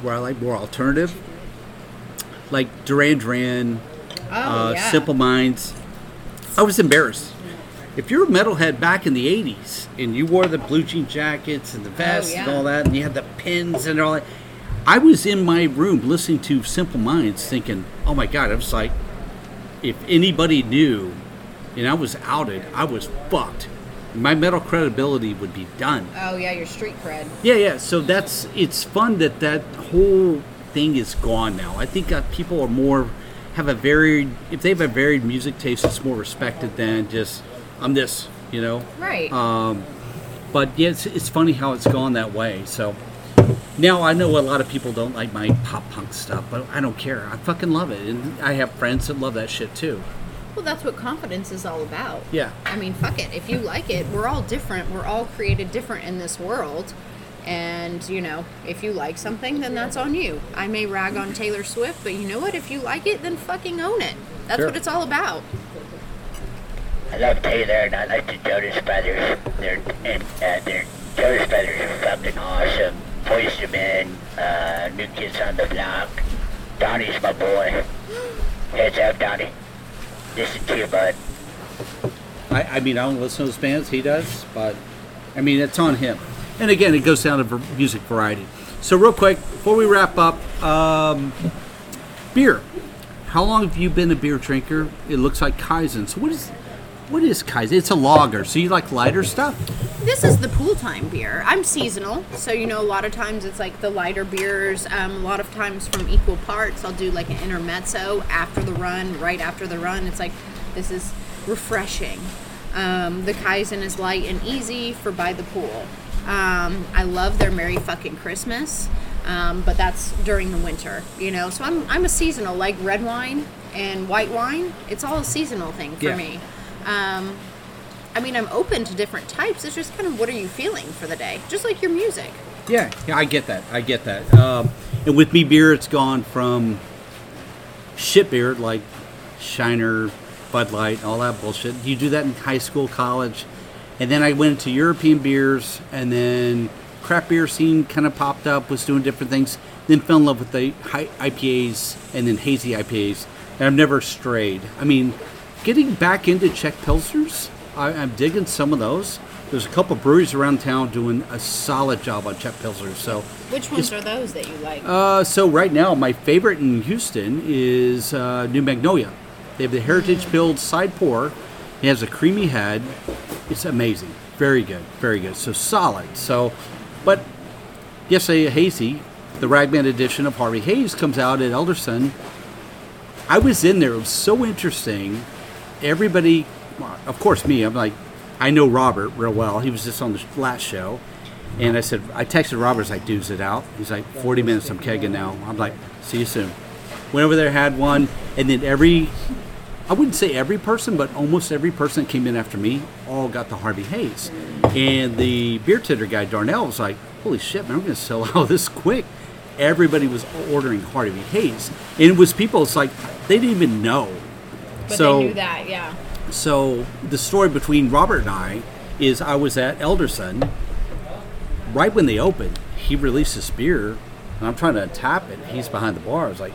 where I like more alternative, like Duran Duran, Oh, uh, yeah. Simple Minds. I was embarrassed. If you're a metalhead back in the 80s and you wore the blue jean jackets and the vests and yeah. all that, and you had the pins and all that, I was in my room listening to Simple Minds thinking, oh my God, I was like, if anybody knew and I was outed, I was fucked. My metal credibility would be done. Oh yeah, your street cred. Yeah, yeah. So that's it's fun that that whole thing is gone now. I think uh, people are more have a varied if they have a varied music taste, it's more respected than just I'm this, you know. Right. Um, but yeah, it's, it's funny how it's gone that way. So now I know a lot of people don't like my pop punk stuff, but I don't care. I fucking love it, and I have friends that love that shit too. well, that's what confidence is all about. Yeah. I mean, fuck it. If you like it, we're all different. We're all created different in this world. And, you know, if you like something, then that's on you. I may rag on Taylor Swift, but you know what? If you like it, then fucking own it. That's Sure. what it's all about. I love Taylor and I like the Jonas Brothers. They're and uh, their Jonas Brothers are fucking awesome. Boyz II Men, uh, New Kids on the Block. Donnie's my boy. Heads up, Donnie. Listen to you, bud. I, I mean, I don't listen to those bands. He does, but I mean, it's on him. And again, it goes down to music variety. So, real quick, before we wrap up, um, beer. How long have you been a beer drinker? It looks like Kaizen. So, what is what is Kaiser? It's a lager. So you like lighter stuff? This is the pool time beer. I'm seasonal, so you know a lot of times it's like the lighter beers. Um, a lot of times from equal parts, I'll do like an intermezzo after the run, right after the run. It's like this is refreshing. Um, the Kaizen is light and easy for by the pool. Um, I love their Merry Fucking Christmas, um, but that's during the winter, you know. So I'm I'm a seasonal like red wine and white wine. It's all a seasonal thing for Yeah. me. Um, I mean, I'm open to different types. It's just kind of what are you feeling for the day, just like your music. Yeah, yeah, I get that. I get that. Um, and with me beer, it's gone from shit beer like Shiner, Bud Light, all that bullshit. You do that in high school, college, and then I went into European beers, and then craft beer scene kind of popped up, was doing different things. Then fell in love with the high IPAs and then hazy IPAs, and I've never strayed. I mean, getting back into Czech Pilsners, I, I'm digging some of those. There's a couple breweries around town doing a solid job on Czech Pilsners. So, Which ones are those that you like? uh, so right now, my favorite in Houston is uh, New Magnolia. They have the Heritage Build side pour. It has a creamy head. It's amazing. Very good. Very good. So solid. So, but yesterday, Hazy, the Ragman edition of Harvey Hayes comes out at Elderson. I was in there. It was so interesting. Everybody, of course, me. I'm like, I know Robert real well. He was just on the last show. And I said, I texted Robert I doos it out. He's like, 40 minutes, I'm kegging now. I'm like, see you soon. Went over there, had one, and then every, I wouldn't say every person, but almost every person that came in after me all got the Harvey Hayes. And the beer tender guy, Darnell, was like, holy shit, man, I'm going to sell out this quick. Everybody was ordering Harvey Hayes. And it was people, it's like, they didn't even know. But so, they knew that, yeah. so the story between Robert and I is I was at Elderson right when they opened. He released this beer, and I'm trying to tap it. He's behind the bar. I was like,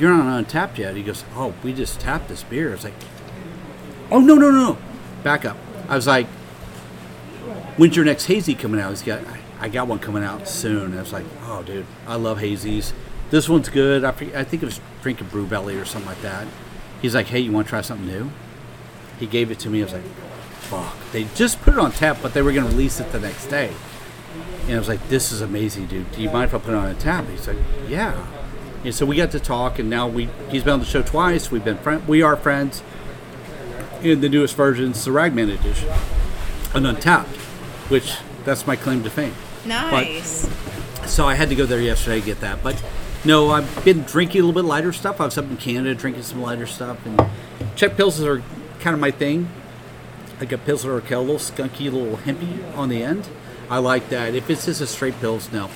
"You're not Untappd yet." He goes, "Oh, we just tapped this beer." I was like, "Oh no, no, no, back up." I was like, "When's your next hazy coming out?" He's got, "I got one coming out soon." I was like, "Oh, dude, I love hazies. This one's good." I, I think it was drinking Brew Belly or something like that. He's like, "Hey, you want to try something new?" He gave it to me. I was like, "Fuck!" They just put it on tap, but they were going to release it the next day. And I was like, "This is amazing, dude. Do you mind if I put it on a tap?" He's like, "Yeah." And so we got to talk, and now we he's been on the show twice. We've been friend, we are friends. In the newest version, the Ragman edition, an Untappd, which that's my claim to fame. Nice. So I had to go there yesterday to get that. But no, I've been drinking a little bit lighter stuff. I was up in Canada drinking some lighter stuff, and Czech pills are kind of my thing. Like a Pilsner Urquell, a little skunky, a little hempy on the end. I like that. If it's just a straight pills, no,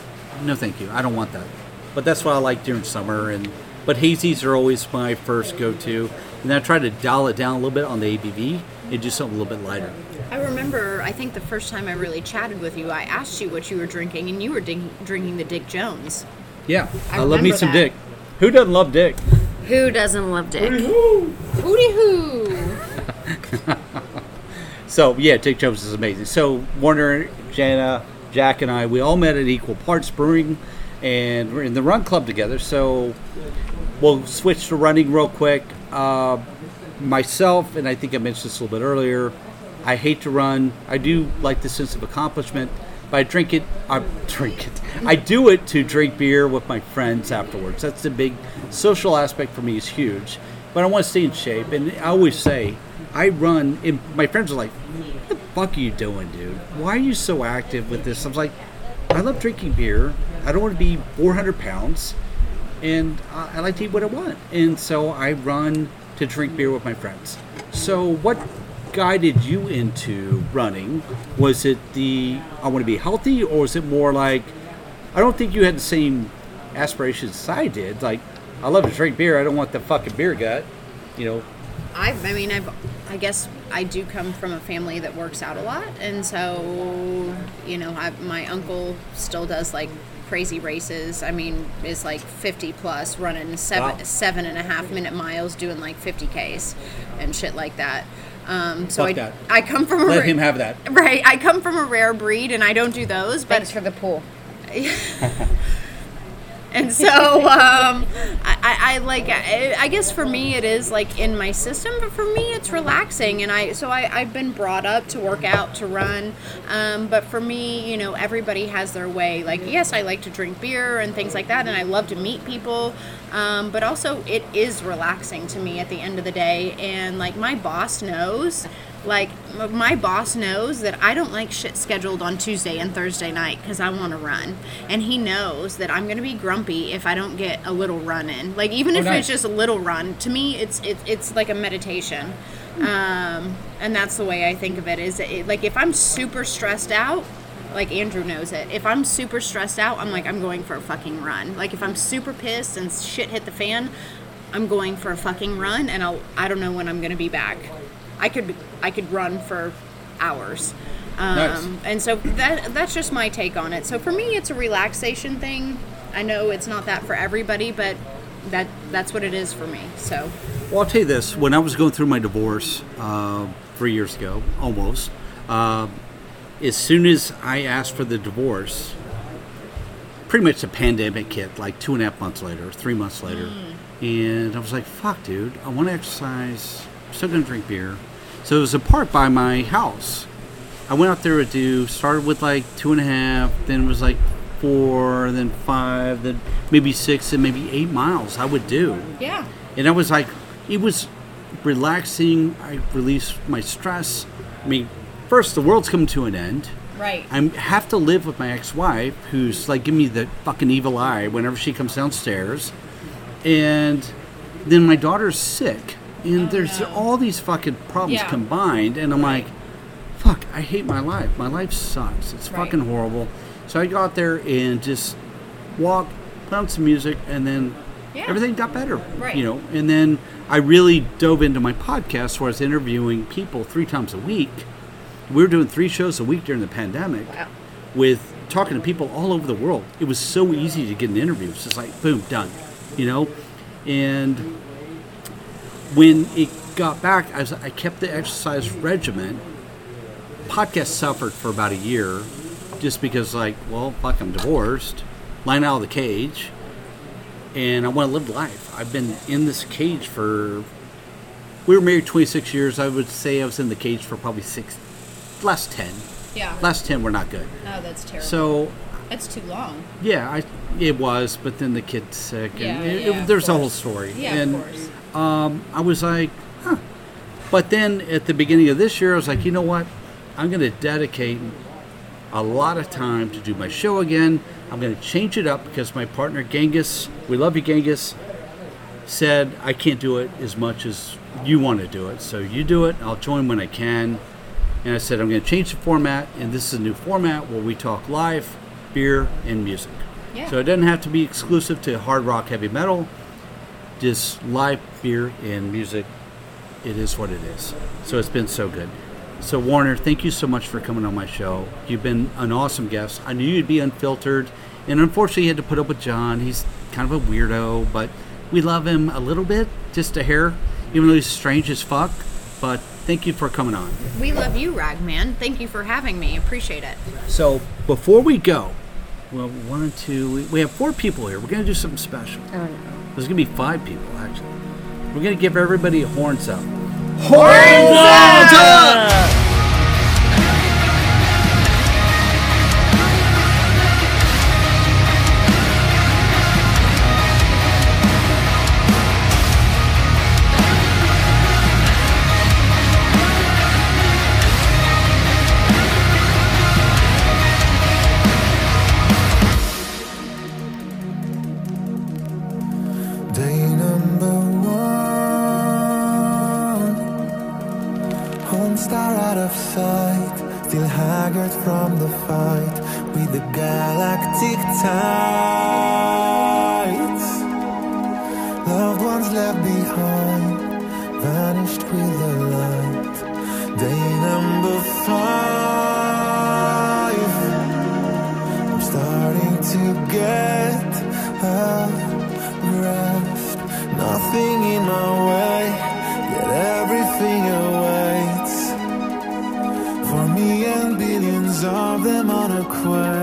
no, thank you. I don't want that. But that's what I like during summer. And but hazies are always my first go-to. And I try to dial it down a little bit on the ABV and do something a little bit lighter. I remember, I think the first time I really chatted with you, I asked you what you were drinking, and you were drinking the Dick Jones. Yeah, I I, love me remember some that. dick. Who doesn't love dick? Who doesn't love Dick? Hooty hoo! So yeah, Dick Jones is amazing. So Warner, Jana, Jack, and I, we all met at Equal Parts Brewing, and we're in the Run Club together. So we'll switch to running real quick. Uh, myself, and I think I mentioned this a little bit earlier. I hate to run. I do like the sense of accomplishment, but I drink it. I drink it. I do it to drink beer with my friends afterwards. That's the big social aspect for me is huge. But I want to stay in shape, and I always say, I run. And my friends are like, "What the fuck are you doing, dude? Why are you so active with this?" I was like, "I love drinking beer. I don't want to be 400 pounds." and uh, I like to eat what I want. And so I run to drink beer with my friends. So what guided you into running? Was it the I want to be healthy, or was it more like I don't think you had the same aspirations as I did. Like I love to drink beer. I don't want the fucking beer gut. You know, I've, I mean, I've, I guess I do come from a family that works out a lot, and so, you know, I, my uncle still does like crazy races. I mean, is like 50 plus, running seven Wow. seven and a half minute miles, doing like 50 ks, and shit like that. Um, so Fuck I, that. I come from a let ra- him have that. right. I come from a rare breed, and I don't do those. But Thanks for the pool. And so, um, I, I, like, I, I guess for me it is like in my system, but for me it's relaxing. And I, so I, I've been brought up to work out, to run. Um, but for me, you know, everybody has their way. Like, yes, I like to drink beer and things like that, and I love to meet people. Um, but also, it is relaxing to me at the end of the day. And like, my boss knows like my boss knows that I don't like shit scheduled on Tuesday and Thursday night because I want to run, and he knows that I'm gonna be grumpy if I don't get a little run in. Like even Oh, if nice. it's just a little run, to me it's it, it's like a meditation, um, and that's the way I think of it. Is it, like if I'm super stressed out. Like Andrew knows it. If I'm super stressed out, I'm like I'm going for a fucking run. Like if I'm super pissed and shit hit the fan, I'm going for a fucking run, and I'll I don't know when I'm gonna be back. I could I could run for hours. Um, Nice. And so that that's just my take on it. So for me, it's a relaxation thing. I know it's not that for everybody, but that that's what it is for me. So Well, I'll tell you this: when I was going through my divorce uh, three years ago, almost, uh, as soon as I asked for the divorce, pretty much the pandemic hit. Like two and a half months later, three months later, and I was like, "Fuck, dude! I want to exercise. I'm still gonna drink beer." So it was a park by my house. I went out there to do. Started with like two and a half, then it was like four, then five, then maybe six, and maybe eight miles. I would do. yeah, And I was like, it was relaxing. I released my stress. I mean, first, the world's come to an end. right. I have to live with my ex-wife, who's like giving me the fucking evil eye whenever she comes downstairs, and then my daughter's sick, and oh, there's all these fucking problems Yeah. combined, and I'm like, fuck, I hate my life. My life sucks. It's Right. fucking horrible. So I got there and just walked, put on some music, and then Yeah. everything got better. Right. You know, and then I really dove into my podcast where I was interviewing people three times a week. We were doing three shows a week during the pandemic Wow. with talking to people all over the world. It was so easy to get an interview. It's just like boom, done. You know, and when it got back, I, was, I kept the exercise regimen. Podcast suffered for about a year, just because like, well, fuck, I'm divorced, lying out of the cage, and I want to live life. I've been in this cage for. We were married 26 years. I would say I was in the cage for probably six, last 10. Yeah. Last 10 were not good. Oh, that's terrible. So that's too long. yeah, I it was, but then the kid's sick, and Yeah, it, yeah, it, there's a whole story. Yeah, and of course. Um, I was like, huh. But then at the beginning of this year, I was like, you know what? I'm going to dedicate a lot of time to do my show again. I'm going to change it up because my partner Genghis, we love you, Genghis, said I can't do it as much as you want to do it. So you do it. I'll join when I can. And I said I'm going to change the format, and this is a new format where we talk live, beer, and music. Yeah. So it doesn't have to be exclusive to hard rock, heavy metal. Just live beer and music. It is what it is. So it's been so good. So Warner, thank you so much for coming on my show. You've been an awesome guest. I knew you'd be unfiltered, and unfortunately, you had to put up with John. He's kind of a weirdo, but we love him a little bit, just a hair, even though he's strange as fuck. But thank you for coming on. We love you, Ragman. Thank you for having me. Appreciate it. So before we go, well, one, two, we- we have four people here. We're gonna do something special. Oh no. There's gonna be five people actually. We're gonna give everybody a horns up. Day One star out of sight, still haggard from the fight with the galactic tides. Loved ones left behind, vanished with the light. Day number five. I'm starting to get a grasp. Nothing in my way. dissolve them on a quest.